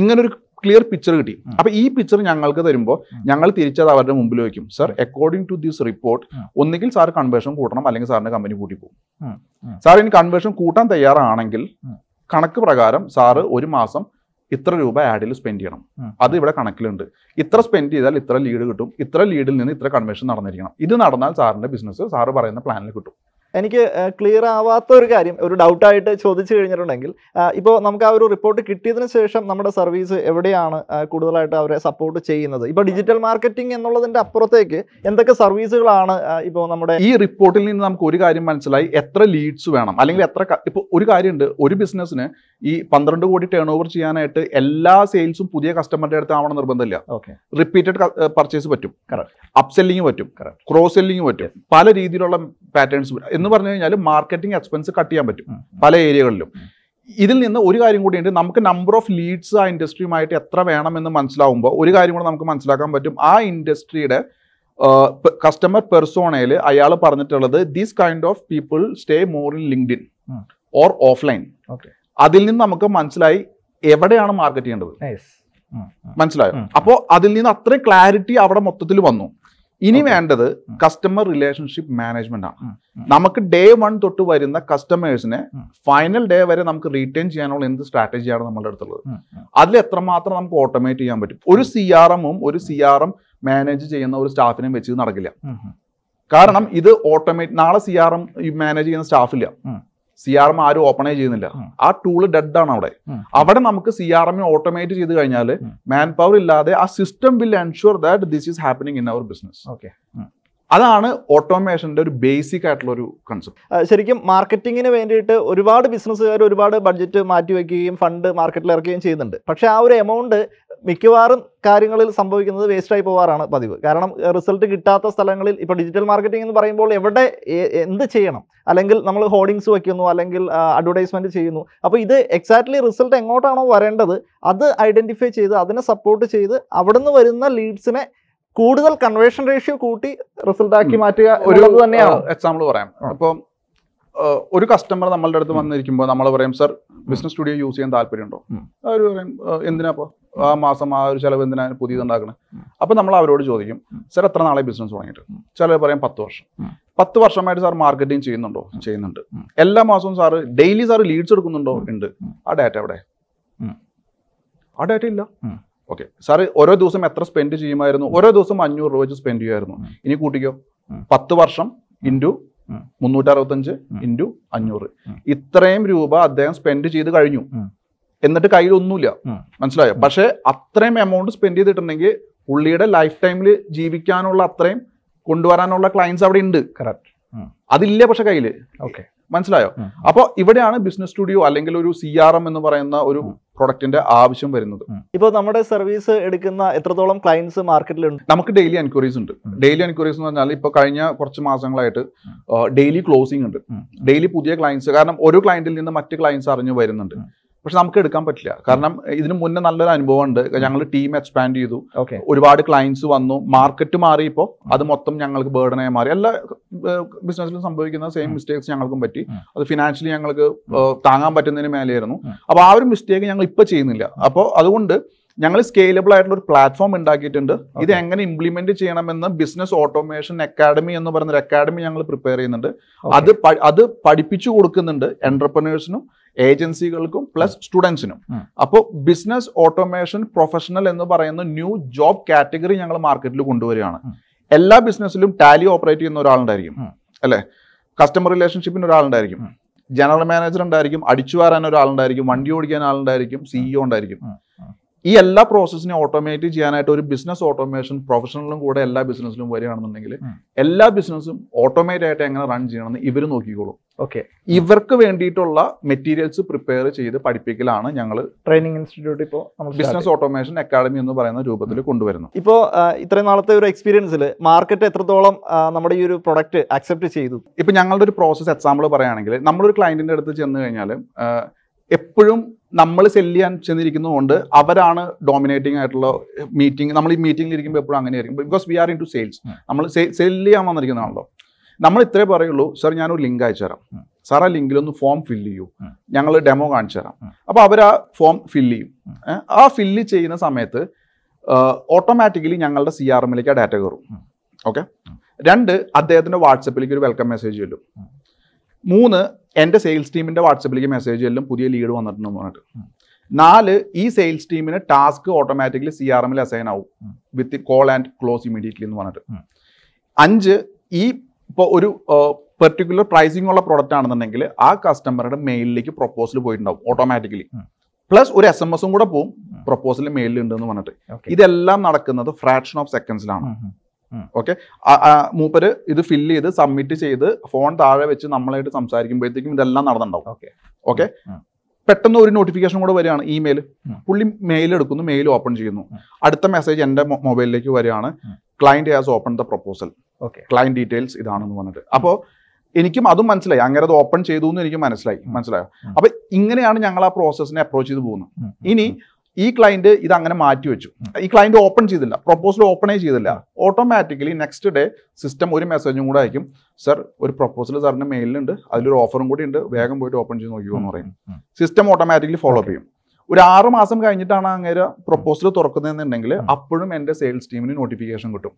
ഇങ്ങനെ ഒരു ക്ലിയർ പിക്ചർ കിട്ടി. അപ്പൊ ഈ പിക്ചർ ഞങ്ങൾക്ക് തരുമ്പോൾ ഞങ്ങൾ തിരിച്ചത് അവരുടെ മുമ്പിൽ വെക്കും. Sir according to this report. ഒന്നുകിൽ സാർ കൺവേർഷൻ കൂട്ടണം അല്ലെങ്കിൽ സാറിന്റെ കമ്പനി കൂട്ടി പോകും. സാർ ഇനി കൺവേർഷൻ കൂട്ടാൻ തയ്യാറാണെങ്കിൽ. കണക്ക് പ്രകാരം സാറ് ഒരു മാസം ഇത്ര രൂപ ആഡിൽ സ്പെൻഡ് ചെയ്യണം. അത് ഇവിടെ കണക്കിലുണ്ട്. ഇത്ര സ്പെൻഡ് ചെയ്താൽ ഇത്ര ലീഡ് കിട്ടും. ഇത്ര ലീഡിൽ നിന്ന് ഇത്ര കൺവേർഷൻ നടന്നിരിക്കണം. ഇത് നടന്നാൽ സാറിന്റെ ബിസിനസ് സാറ് പറയുന്ന പ്ലാനിൽ കിട്ടും. എനിക്ക് ക്ലിയർ ആവാത്ത ഒരു കാര്യം ഒരു ഡൗട്ടായിട്ട് ചോദിച്ചു കഴിഞ്ഞിട്ടുണ്ടെങ്കിൽ ഇപ്പോൾ നമുക്ക് ആ ഒരു റിപ്പോർട്ട് കിട്ടിയതിന് ശേഷം നമ്മുടെ സർവീസ് എവിടെയാണ് കൂടുതലായിട്ട് അവരെ സപ്പോർട്ട് ചെയ്യുന്നത്? ഇപ്പോൾ ഡിജിറ്റൽ മാർക്കറ്റിംഗ് എന്നുള്ളതിന്റെ അപ്പുറത്തേക്ക് എന്തൊക്കെ സർവീസുകളാണ് ഇപ്പോൾ നമ്മുടെ ഈ റിപ്പോർട്ടിൽ നിന്ന് നമുക്ക് ഒരു കാര്യം മനസ്സിലായി എത്ര ലീഡ്സ് വേണം? അല്ലെങ്കിൽ എത്ര ഇപ്പോൾ ഒരു കാര്യമുണ്ട് ഒരു ബിസിനസ്സിന് ഈ പന്ത്രണ്ട് കോടി ടേൺ ഓവർ ചെയ്യാനായിട്ട് എല്ലാ സെയിൽസും പുതിയ കസ്റ്റമറിന്റെ അടുത്ത് ആവണം നിർബന്ധമില്ല. ഓക്കെ റിപ്പീറ്റഡ് പർച്ചേസ് പറ്റും. അപ്സെല്ലിങ് പറ്റും. ക്രോസ് സെല്ലിങ് പറ്റും. പല രീതിയിലുള്ള പാറ്റേൺസ് എന്ന് പറഞ്ഞു കഴിഞ്ഞാൽ മാർക്കറ്റിംഗ് എക്സ്പെൻസ് കട്ട് ചെയ്യാൻ പറ്റും. പല ഏരിയകളിലും ഇതിൽ നിന്ന് ഒരു കാര്യം കൂടിയുണ്ട് നമുക്ക് നമ്പർ ഓഫ് ലീഡ്സ് ആ ഇൻഡസ്ട്രിയുമായിട്ട് എത്ര വേണമെന്ന് മനസ്സിലാവുമ്പോൾ ഒരു കാര്യം കൂടെ നമുക്ക് മനസ്സിലാക്കാൻ പറ്റും. ആ ഇൻഡസ്ട്രിയുടെ കസ്റ്റമർ പെർസോണയിൽ അയാൾ പറഞ്ഞിട്ടുള്ളത് these kind of people stay more in LinkedIn. Or offline. അതിൽ നിന്ന് നമുക്ക് മനസ്സിലായി എവിടെയാണ് മാർക്കറ്റ് ചെയ്യേണ്ടത്. നൈസ് മനസ്സിലായോ? അപ്പോ അപ്പോൾ അതിൽ നിന്ന് അത്രയും ക്ലാരിറ്റി അവിടെ മൊത്തത്തിൽ വന്നു. ഇനി. വേണ്ടത് കസ്റ്റമർ റിലേഷൻഷിപ്പ് മാനേജ്മെന്റ് ആണ്. നമുക്ക് ഡേ വൺ തൊട്ട് വരുന്ന കസ്റ്റമേഴ്സിനെ ഫൈനൽ ഡേ വരെ നമുക്ക് റീറ്റെയിൻ ചെയ്യാനുള്ള എന്ത് സ്ട്രാറ്റജിയാണ് നമ്മുടെ അടുത്തുള്ളത്? അതിൽ എത്രമാത്രം നമുക്ക് ഓട്ടോമേറ്റ് ചെയ്യാൻ പറ്റും? ഒരു സി ആർ എമ്മും ഒരു സി ആർ എം മാനേജ് ചെയ്യുന്ന ഒരു സ്റ്റാഫിനെയും വെച്ച് നടക്കില്ല. കാരണം ഇത് ഓട്ടോമേറ്റ് നാളെ സി ആർ എം മാനേജ് ചെയ്യുന്ന സ്റ്റാഫില്ല. സി ആർ എം ആരും ഓപ്പണേ ചെയ്യുന്നില്ല. ആ ടൂൾ ഡെഡ് ആണ് അവിടെ. അവിടെ നമുക്ക് സി ആർ എം ഓട്ടോമേറ്റ് ചെയ്ത് കഴിഞ്ഞാൽ. മാൻ പവർ ഇല്ലാതെ ആ system will ensure that this is happening in our business okay അതാണ് ഓട്ടോമേഷന്റെ ഒരു ബേസിക് ആയിട്ടുള്ള ഒരു കൺസെപ്റ്റ് ശരിക്കും മാർക്കറ്റിങ്ങിന് വേണ്ടിയിട്ട് ഒരുപാട് ബിസിനസ്സുകാർ ഒരുപാട് ബഡ്ജറ്റ് മാറ്റിവെക്കുകയും ഫണ്ട് മാർക്കറ്റിൽ ഇറക്കുകയും ചെയ്യുന്നുണ്ട്. പക്ഷേ ആ ഒരു എമൗണ്ട് മിക്കവാറും കാര്യങ്ങളിൽ സംഭവിക്കുന്നത് വേസ്റ്റായി പോകാറാണ് പതിവ്. കാരണം റിസൾട്ട് കിട്ടാത്ത സ്ഥലങ്ങളിൽ ഇപ്പോൾ ഡിജിറ്റൽ മാർക്കറ്റിംഗ് എന്ന് പറയുമ്പോൾ എവിടെ എന്ത് ചെയ്യണം? അല്ലെങ്കിൽ നമ്മൾ ഹോർഡിങ്സ് വയ്ക്കുന്നു അല്ലെങ്കിൽ അഡ്വർടൈസ്മെന്റ് ചെയ്യുന്നു. അപ്പോൾ ഇത് എക്സാക്ട്ലി റിസൾട്ട് എങ്ങോട്ടാണോ വരേണ്ടത് അത് ഐഡന്റിഫൈ ചെയ്ത് അതിനെ സപ്പോർട്ട് ചെയ്ത് അവിടുന്ന് വരുന്ന ലീഡ്സിനെ കൂടുതൽ കൺവേർഷൻ റേഷ്യോ കൂട്ടി റിസൾട്ട് ആക്കി മാറ്റുക ഒരു തന്നെയാണ്. എക്സാമ്പിൾ പറയാം. അപ്പം അപ്പോൾ ഒരു കസ്റ്റമർ നമ്മളുടെ അടുത്ത് വന്നിരിക്കുമ്പോൾ നമ്മൾ പറയും സർ ബിസിനസ് സ്റ്റുഡിയോ യൂസ് ചെയ്യാൻ താല്പര്യമുണ്ടോ. അവർ പറയും എന്തിനാപ്പോ എന്തിനാ അപ്പോൾ ആ മാസം ആ ഒരു ചിലവ് എന്തിനാ പുതിയത് ഉണ്ടാക്കണം ഉം. അപ്പോൾ നമ്മൾ അവരോട് ചോദിക്കും സർ എത്ര നാളെ ബിസിനസ് തുടങ്ങിയിട്ട്. ചിലർ പറയും പത്ത് വർഷം. പത്ത് വർഷമായിട്ട് സാർ മാർക്കറ്റിംഗ് ചെയ്യുന്നുണ്ടോ? ചെയ്യുന്നുണ്ട്. എല്ലാ മാസവും സാറ് ഡെയിലി സാർ ലീഡ്സ് എടുക്കുന്നുണ്ടോ? ഉണ്ട്. ആ ഡാറ്റ എവിടെ? ആ ഡാറ്റ ഇല്ല. ഓക്കെ സാർ ഓരോ ദിവസം എത്ര സ്പെൻഡ് ചെയ്യുമായിരുന്നു? ഓരോ ദിവസം അഞ്ഞൂറ് രൂപ വെച്ച് സ്പെൻഡ് ചെയ്യുമായിരുന്നു. ഇനി കൂട്ടിക്കോ. പത്ത് വർഷം ഇന്റു. മുന്നൂറ്റി അറുപത്തഞ്ച്. ഇന്റു അഞ്ഞൂറ്. ഇത്രയും രൂപ അദ്ദേഹം സ്പെൻഡ് ചെയ്ത് കഴിഞ്ഞു. എന്നിട്ട് കയ്യിൽ ഒന്നുമില്ല ഉം. മനസ്സിലായോ. പക്ഷെ അത്രയും എമൗണ്ട് സ്പെൻഡ് ചെയ്തിട്ടുണ്ടെങ്കിൽ പുള്ളിയുടെ ലൈഫ് ടൈമിൽ ജീവിക്കാനുള്ള അത്രയും കൊണ്ടുവരാനുള്ള ക്ലയൻസ് അവിടെ ഉണ്ട്. കറക്റ്റ് അതില്ല പക്ഷെ കയ്യിൽ. ഓക്കെ മനസ്സിലായോ? അപ്പോൾ ഇവിടെയാണ് ബിസിനസ് സ്റ്റുഡിയോ അല്ലെങ്കിൽ ഒരു സി ആർ എം എന്ന് പറയുന്ന ഒരു. പ്രൊഡക്റ്റിന്റെ ആവശ്യം വരുന്നത്. ഇപ്പോൾ നമ്മുടെ സർവീസ് എടുക്കുന്ന എത്രത്തോളം ക്ലയൻസ് മാർക്കറ്റിലുണ്ട് നമുക്ക് ഡെയിലി എൻക്വയറീസ് ഉണ്ട്. ഡെയിലി എൻക്വയറീസ് എന്ന് പറഞ്ഞാൽ ഇപ്പൊ കഴിഞ്ഞ കുറച്ച് മാസങ്ങളായിട്ട് ഡെയിലി ക്ലോസിംഗ് ഉണ്ട്. ഡെയിലി പുതിയ ക്ലയൻസ് കാരണം ഒരു ക്ലയന്റിൽ നിന്ന് മറ്റ് ക്ലയൻസ് അറിഞ്ഞു വരുന്നുണ്ട്. പക്ഷെ നമുക്ക് എടുക്കാൻ പറ്റില്ല. കാരണം ഇതിന് മുന്നേ നല്ലൊരു അനുഭവം ഉണ്ട് ഞങ്ങൾ ടീം എക്സ്പാൻഡ് ചെയ്തു ഒരുപാട് ക്ലയൻസ് വന്നു. മാർക്കറ്റ് മാറിയപ്പോൾ അത് മൊത്തം ഞങ്ങൾക്ക് ബേർഡനായി മാറി. എല്ലാ ബിസിനസ്സിലും സംഭവിക്കുന്ന സെയിം മിസ്റ്റേക്സ് ഞങ്ങൾക്കും പറ്റി. അത് ഫിനാൻഷ്യലി ഞങ്ങൾക്ക് താങ്ങാൻ പറ്റുന്നതിന് മേലെയായിരുന്നു. അപ്പോൾ ആ ഒരു മിസ്റ്റേക്ക് ഞങ്ങൾ ഇപ്പോൾ ചെയ്യുന്നില്ല. അപ്പോൾ അതുകൊണ്ട് ഞങ്ങൾ സ്കെയിലബിൾ ആയിട്ടുള്ള ഒരു പ്ലാറ്റ്ഫോം ഉണ്ടാക്കിയിട്ടുണ്ട്. ഇത് എങ്ങനെ ഇംപ്ലിമെന്റ് ചെയ്യണമെന്ന് ബിസിനസ് ഓട്ടോമേഷൻ അക്കാഡമി എന്ന് പറയുന്ന ഒരു അക്കാഡമി ഞങ്ങൾ പ്രിപ്പയർ ചെയ്യുന്നുണ്ട് അത് അത് പഠിപ്പിച്ചു കൊടുക്കുന്നുണ്ട് എന്റർപ്രനേഴ്സിനും ഏജൻസികൾക്കും പ്ലസ് സ്റ്റുഡൻസിനും അപ്പോൾ ബിസിനസ് ഓട്ടോമേഷൻ പ്രൊഫഷണൽ എന്ന് പറയുന്ന ന്യൂ ജോബ് കാറ്റഗറി ഞങ്ങൾ മാർക്കറ്റിൽ കൊണ്ടുവരികയാണ്. എല്ലാ ബിസിനസ്സിലും ടാലി ഓപ്പറേറ്റ് ചെയ്യുന്ന ഒരാളുണ്ടായിരിക്കും. അല്ലേ അല്ലെ? കസ്റ്റമർ റിലേഷൻഷിപ്പിന് ഒരാളുണ്ടായിരിക്കും. ജനറൽ മാനേജർ ഉണ്ടായിരിക്കും അടിച്ചു വാരാൻ ഒരാളുണ്ടായിരിക്കും വണ്ടി ഓടിക്കാൻ ആളുണ്ടായിരിക്കും സിഇഒ ഉണ്ടായിരിക്കും. ഈ എല്ലാ പ്രോസസ്സിനെ ഓട്ടോമേറ്റ് ചെയ്യാനായിട്ട് ഒരു ബിസിനസ് ഓട്ടോമേഷൻ പ്രൊഫഷണലും കൂടെ എല്ലാ ബിസിനസ്സിലും വരികയാണെന്നുണ്ടെങ്കിൽ എല്ലാ ബിസിനസ്സും ഓട്ടോമേറ്റ് ആയിട്ട് എങ്ങനെ റൺ ചെയ്യണമെന്ന് ഇവർ നോക്കിക്കോളും. ഓക്കെ ഇവർക്ക് വേണ്ടിയിട്ടുള്ള മെറ്റീരിയൽസ് പ്രിപ്പയർ ചെയ്ത് പഠിപ്പിക്കലാണ് ഞങ്ങൾ ട്രെയിനിങ് ഇൻസ്റ്റിറ്റ്യൂട്ട് ഇപ്പോൾ നമ്മൾ ബിസിനസ് ഓട്ടോമേഷൻ അക്കാഡമി എന്ന് പറയുന്ന രൂപത്തിൽ കൊണ്ടുവരുന്നു ഇപ്പോൾ ഇത്രയും നാളത്തെ ഒരു എക്സ്പീരിയൻസിൽ മാർക്കറ്റ് എത്രത്തോളം നമ്മുടെ ഈ ഒരു പ്രൊഡക്റ്റ് അക്സെപ്റ്റ് ചെയ്തു? ഇപ്പൊ ഞങ്ങളുടെ ഒരു പ്രോസസ് എക്സാമ്പിൾ പറയുകയാണെങ്കിൽ നമ്മളൊരു ക്ലയന്റിന്റെ അടുത്ത് ചെന്ന് കഴിഞ്ഞാൽ എപ്പോഴും നമ്മൾ സെല്ല് ചെയ്യാൻ ചെന്നിരിക്കുന്നതുകൊണ്ട് അവരാണ് ഡോമിനേറ്റിംഗ് ആയിട്ടുള്ള മീറ്റിംഗ് നമ്മൾ ഈ മീറ്റിംഗിൽ ഇരിക്കുമ്പോൾ എപ്പോഴും അങ്ങനെയായിരിക്കും. Because we are into sales നമ്മൾ സെല്ല് ചെയ്യാൻ വന്നിരിക്കുന്നതാണല്ലോ. നമ്മൾ ഇത്രേ പറയുള്ളൂ സർ ഞാനൊരു ലിങ്ക് അയച്ചു തരാം. സാർ ആ ലിങ്കിൽ ഒന്ന് ഫോം ഫില്ല് ചെയ്യൂ. ഞങ്ങൾ ഡെമോ കാണിച്ചു തരാം. അപ്പോൾ അവർ ആ ഫോം ഫില്ല് ചെയ്യും. ആ ഫില്ല് ചെയ്യുന്ന സമയത്ത് ഓട്ടോമാറ്റിക്കലി ഞങ്ങളുടെ സി ആർ എമ്മിലേക്ക് ആ ഡാറ്റ കയറും. ഓക്കെ രണ്ട് അദ്ദേഹത്തിന്റെ വാട്സപ്പിലേക്ക് ഒരു വെൽക്കം മെസ്സേജ് ചെല്ലും. മൂന്ന് എന്റെ സെയിൽസ് ടീമിന്റെ വാട്സപ്പിലേക്ക് മെസ്സേജ് എല്ലാം പുതിയ ലീഡ് വന്നിട്ടുണ്ടെന്ന് പറഞ്ഞിട്ട്. നാല് ഈ സെയിൽസ് ടീമിന് ടാസ്ക് ഓട്ടോമാറ്റിക്കലി സി ആർ എമ്മിൽ അസൈൻ ആവും. With call and close immediately എന്ന് പറഞ്ഞിട്ട്. അഞ്ച് ഈ ഇപ്പോൾ ഒരു പെർട്ടിക്കുലർ പ്രൈസിംഗ് ഉള്ള പ്രോഡക്റ്റ് ആണെന്നുണ്ടെങ്കിൽ ആ കസ്റ്റമറുടെ മെയിലിലേക്ക് പ്രൊപ്പോസൽ പോയിട്ടുണ്ടാവും ഓട്ടോമാറ്റിക്കലി പ്ലസ് ഒരു എസ് എം എസും കൂടെ പോവും പ്രൊപ്പോസൽ മെയിലിൽ ഉണ്ടെന്ന് പറഞ്ഞിട്ട്. ഇതെല്ലാം നടക്കുന്നത് ഫ്രാക്ഷൻ ഓഫ് സെക്കൻഡ്സിലാണ് ആ മൂപ്പര് ഇത് ഫില്ല് ചെയ്ത് സബ്മിറ്റ് ചെയ്ത് ഫോൺ താഴെ വെച്ച് നമ്മളായിട്ട് സംസാരിക്കുമ്പോഴത്തേക്കും ഇതെല്ലാം നടന്നിട്ടുണ്ടാവും. ഓക്കെ. ഓക്കെ? പെട്ടെന്ന് ഒരു നോട്ടിഫിക്കേഷൻ കൂടെ വരികയാണ് ഇമെയിൽ. പുള്ളി മെയിൽ എടുക്കുന്നു മെയിൽ ഓപ്പൺ ചെയ്യുന്നു. അടുത്ത മെസ്സേജ് എന്റെ മൊബൈലിലേക്ക് വരികയാണ്. Client has open the proposal okay. Client details ഇതാണെന്ന് പറഞ്ഞിട്ട്. അപ്പോൾ എനിക്കും അതും മനസ്സിലായി. അങ്ങനെ അത് ഓപ്പൺ ചെയ്തു എന്ന് എനിക്ക് മനസ്സിലായി. മനസ്സിലായോ. അപ്പൊ ഇങ്ങനെയാണ് ഞങ്ങൾ ആ പ്രോസസ്സിനെ അപ്രോച്ച് ചെയ്ത് പോകുന്നത്. ഇനി ഈ ക്ലയന്റ് ഇത് അങ്ങനെ മാറ്റി വെച്ചു. ഈ ക്ലയന്റ് ഓപ്പൺ ചെയ്തില്ല. പ്രൊപ്പോസൽ ഓപ്പണേ ചെയ്തില്ല. ഓട്ടോമാറ്റിക്കലി നെക്സ്റ്റ് ഡേ സിസ്റ്റം ഒരു മെസ്സേജും കൂടെ അയക്കും. സർ ഒരു പ്രൊപ്പോസൽ സാറിന്റെ മെയിലുണ്ട് അതിലൊരു ഓഫറും കൂടി ഉണ്ട് വേഗം പോയിട്ട് ഓപ്പൺ ചെയ്ത് നോക്കിയോ എന്ന് പറയും. സിസ്റ്റം ഓട്ടോമാറ്റിക്കലി ഫോളോ അപ്പ് ചെയ്യും. ഒരു ആറ് മാസം കഴിഞ്ഞിട്ടാണ് അങ്ങനെ പ്രൊപ്പോസൽ തുറക്കുന്നതെന്നുണ്ടെങ്കിൽ അപ്പോഴും എന്റെ സെയിൽസ് ടീമിന് നോട്ടിഫിക്കേഷൻ കിട്ടും.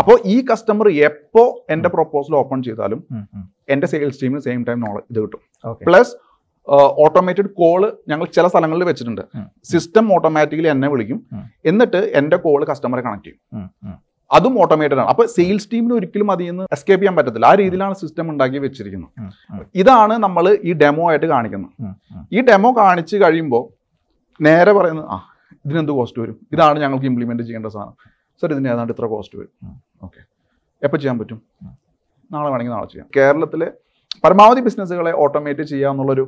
അപ്പോൾ ഈ കസ്റ്റമർ എപ്പോ എന്റെ പ്രൊപ്പോസൽ ഓപ്പൺ ചെയ്താലും. എന്റെ സെയിൽസ് ടീമിന് സെയിം ടൈം ഇത് കിട്ടും. പ്ലസ് ഓട്ടോമേറ്റഡ് കോൾ ഞങ്ങൾ ചില സ്ഥലങ്ങളിൽ വെച്ചിട്ടുണ്ട്. സിസ്റ്റം ഓട്ടോമാറ്റിക്കലി എന്നെ വിളിക്കും. എന്നിട്ട് എന്റെ കോൾ കസ്റ്റമറെ കണക്ട് ചെയ്യും. അതും ഓട്ടോമേറ്റഡ് ആണ്. അപ്പൊ സെയിൽസ് ടീമിന് ഒരിക്കലും അതിൽ നിന്ന് എസ്കേപ്പ് ചെയ്യാൻ പറ്റത്തില്ല. ആ രീതിയിലാണ് സിസ്റ്റം ഉണ്ടാക്കി വെച്ചിരിക്കുന്നത്. ഇതാണ് നമ്മൾ ഈ ഡെമോ ആയിട്ട് കാണിക്കുന്നത്. ഈ ഡെമോ കാണിച്ചു കഴിയുമ്പോൾ നേരെ പറയുന്നത് ആ ഇതിനെന്ത് കോസ്റ്റ് വരും? ഇതാണ് ഞങ്ങൾക്ക് ഇംപ്ലിമെന്റ് ചെയ്യേണ്ട സാധനം. സർ ഇതിന് ഏതാണ്ട് ഇത്ര കോസ്റ്റ് വരും. ഓക്കെ എപ്പോൾ ചെയ്യാൻ പറ്റും? നാളെ വേണമെങ്കിൽ നാളെ ചെയ്യാം. കേരളത്തിലെ പരമാവധി ബിസിനസ്സുകളെ ഓട്ടോമേറ്റ് ചെയ്യുക എന്നുള്ളൊരു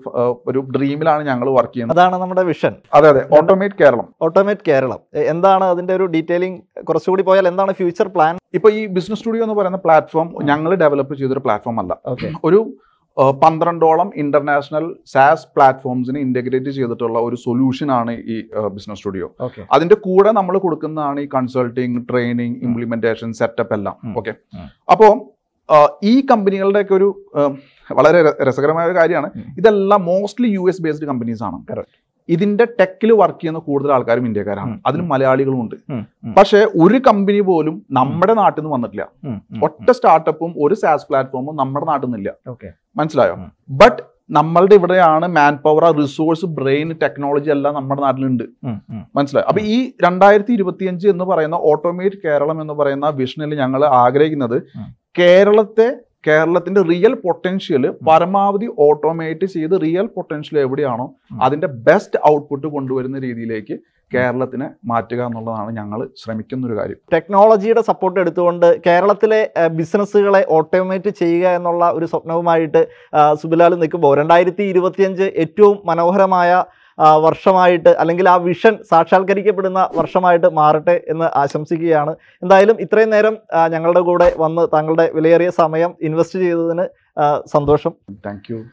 ഒരു ഡ്രീമിലാണ് ഞങ്ങൾ വർക്ക് ചെയ്യുന്നത്. അതാണ് നമ്മുടെ വിഷൻ അതെ അതെ. ഓട്ടോമേറ്റ് കേരളം. ഓട്ടോമേറ്റ് കേരളം. എന്താണ് അതിന്റെ ഒരു ഡീറ്റെയിലിംഗ് കുറച്ചുകൂടി പോയാൽ എന്താണ് ഫ്യൂച്ചർ പ്ലാൻ ഇപ്പൊ ഈ ബിസിനസ് സ്റ്റുഡിയോ എന്ന് പറയുന്ന പ്ലാറ്റ്ഫോം ഞങ്ങൾ ഡെവലപ്പ് ചെയ്തൊരു പ്ലാറ്റ്ഫോം അല്ല. ഒരു പന്ത്രണ്ടോളം ഇന്റർനാഷണൽ സാസ് പ്ലാറ്റ്ഫോംസിന് ഇന്റഗ്രേറ്റ് ചെയ്തിട്ടുള്ള ഒരു സൊല്യൂഷൻ ആണ് ഈ ബിസിനസ് സ്റ്റുഡിയോ അതിന്റെ കൂടെ നമ്മൾ കൊടുക്കുന്നതാണ് ഈ കൺസൾട്ടിങ് ട്രെയിനിങ് ഇംപ്ലിമെന്റേഷൻ സെറ്റപ്പ് എല്ലാം. ഓക്കെ. അപ്പോൾ ഈ കമ്പനികളുടെയൊക്കെ ഒരു വളരെ രസകരമായ ഒരു കാര്യമാണ്. ഇതെല്ലാം mostly U S based companies ആണ്. ഇതിന്റെ ടെക്കിൽ വർക്ക് ചെയ്യുന്ന കൂടുതൽ ആൾക്കാരും ഇന്ത്യക്കാരാണ്. അതിന് അതിൽ മലയാളികളും ഉണ്ട്. പക്ഷേ ഒരു കമ്പനി പോലും നമ്മുടെ നാട്ടിൽ നിന്ന് വന്നിട്ടില്ല ഒറ്റ സ്റ്റാർട്ടപ്പും ഒരു സാസ് പ്ലാറ്റ്ഫോമും നമ്മുടെ നാട്ടിൽ നിന്നില്ല മനസ്സിലായോ. ബട്ട് നമ്മളുടെ ഇവിടെയാണ് man power resource brain technology എല്ലാം നമ്മുടെ നാട്ടിലുണ്ട്. മനസ്സിലായി? അപ്പൊ ഈ രണ്ടായിരത്തി ഇരുപത്തിയഞ്ച് എന്ന് പറയുന്ന ഓട്ടോമേറ്റ് കേരളം എന്ന് പറയുന്ന വിഷനിൽ ഞങ്ങൾ ആഗ്രഹിക്കുന്നത്. കേരളത്തെ കേരളത്തിന്റെ റിയൽ പൊട്ടൻഷ്യൽ പരമാവധി ഓട്ടോമേറ്റ് ചെയ്ത് റിയൽ പൊട്ടൻഷ്യൽ എവിടെയാണോ അതിന്റെ ബെസ്റ്റ് ഔട്ട്പുട്ട് കൊണ്ടുവരുന്ന രീതിയിലേക്ക് കേരളത്തിനെ മാറ്റുക എന്നുള്ളതാണ് ഞങ്ങൾ ശ്രമിക്കുന്ന ഒരു കാര്യം. ടെക്നോളജിയുടെ സപ്പോർട്ട് എടുത്തുകൊണ്ട് കേരളത്തിലെ ബിസിനസ്സുകളെ ഓട്ടോമേറ്റ് ചെയ്യുക എന്നുള്ള ഒരു സ്വപ്നവുമായിട്ട് സുബിലാൽ നിൽക്കുമ്പോൾ രണ്ടായിരത്തി ഇരുപത്തിയഞ്ച് ഏറ്റവും മനോഹരമായ വർഷമായിട്ട് അല്ലെങ്കിൽ ആ വിഷൻ സാക്ഷാത്കരിക്കപ്പെടുന്ന വർഷമായിട്ട് മാറട്ടെ എന്ന് ആശംസിക്കുകയാണ്. എന്തായാലും ഇത്രയും നേരം ഞങ്ങളുടെ കൂടെ വന്ന് താങ്കളുടെ വിലയേറിയ സമയം ഇൻവെസ്റ്റ് ചെയ്തതിന് സന്തോഷം. താങ്ക്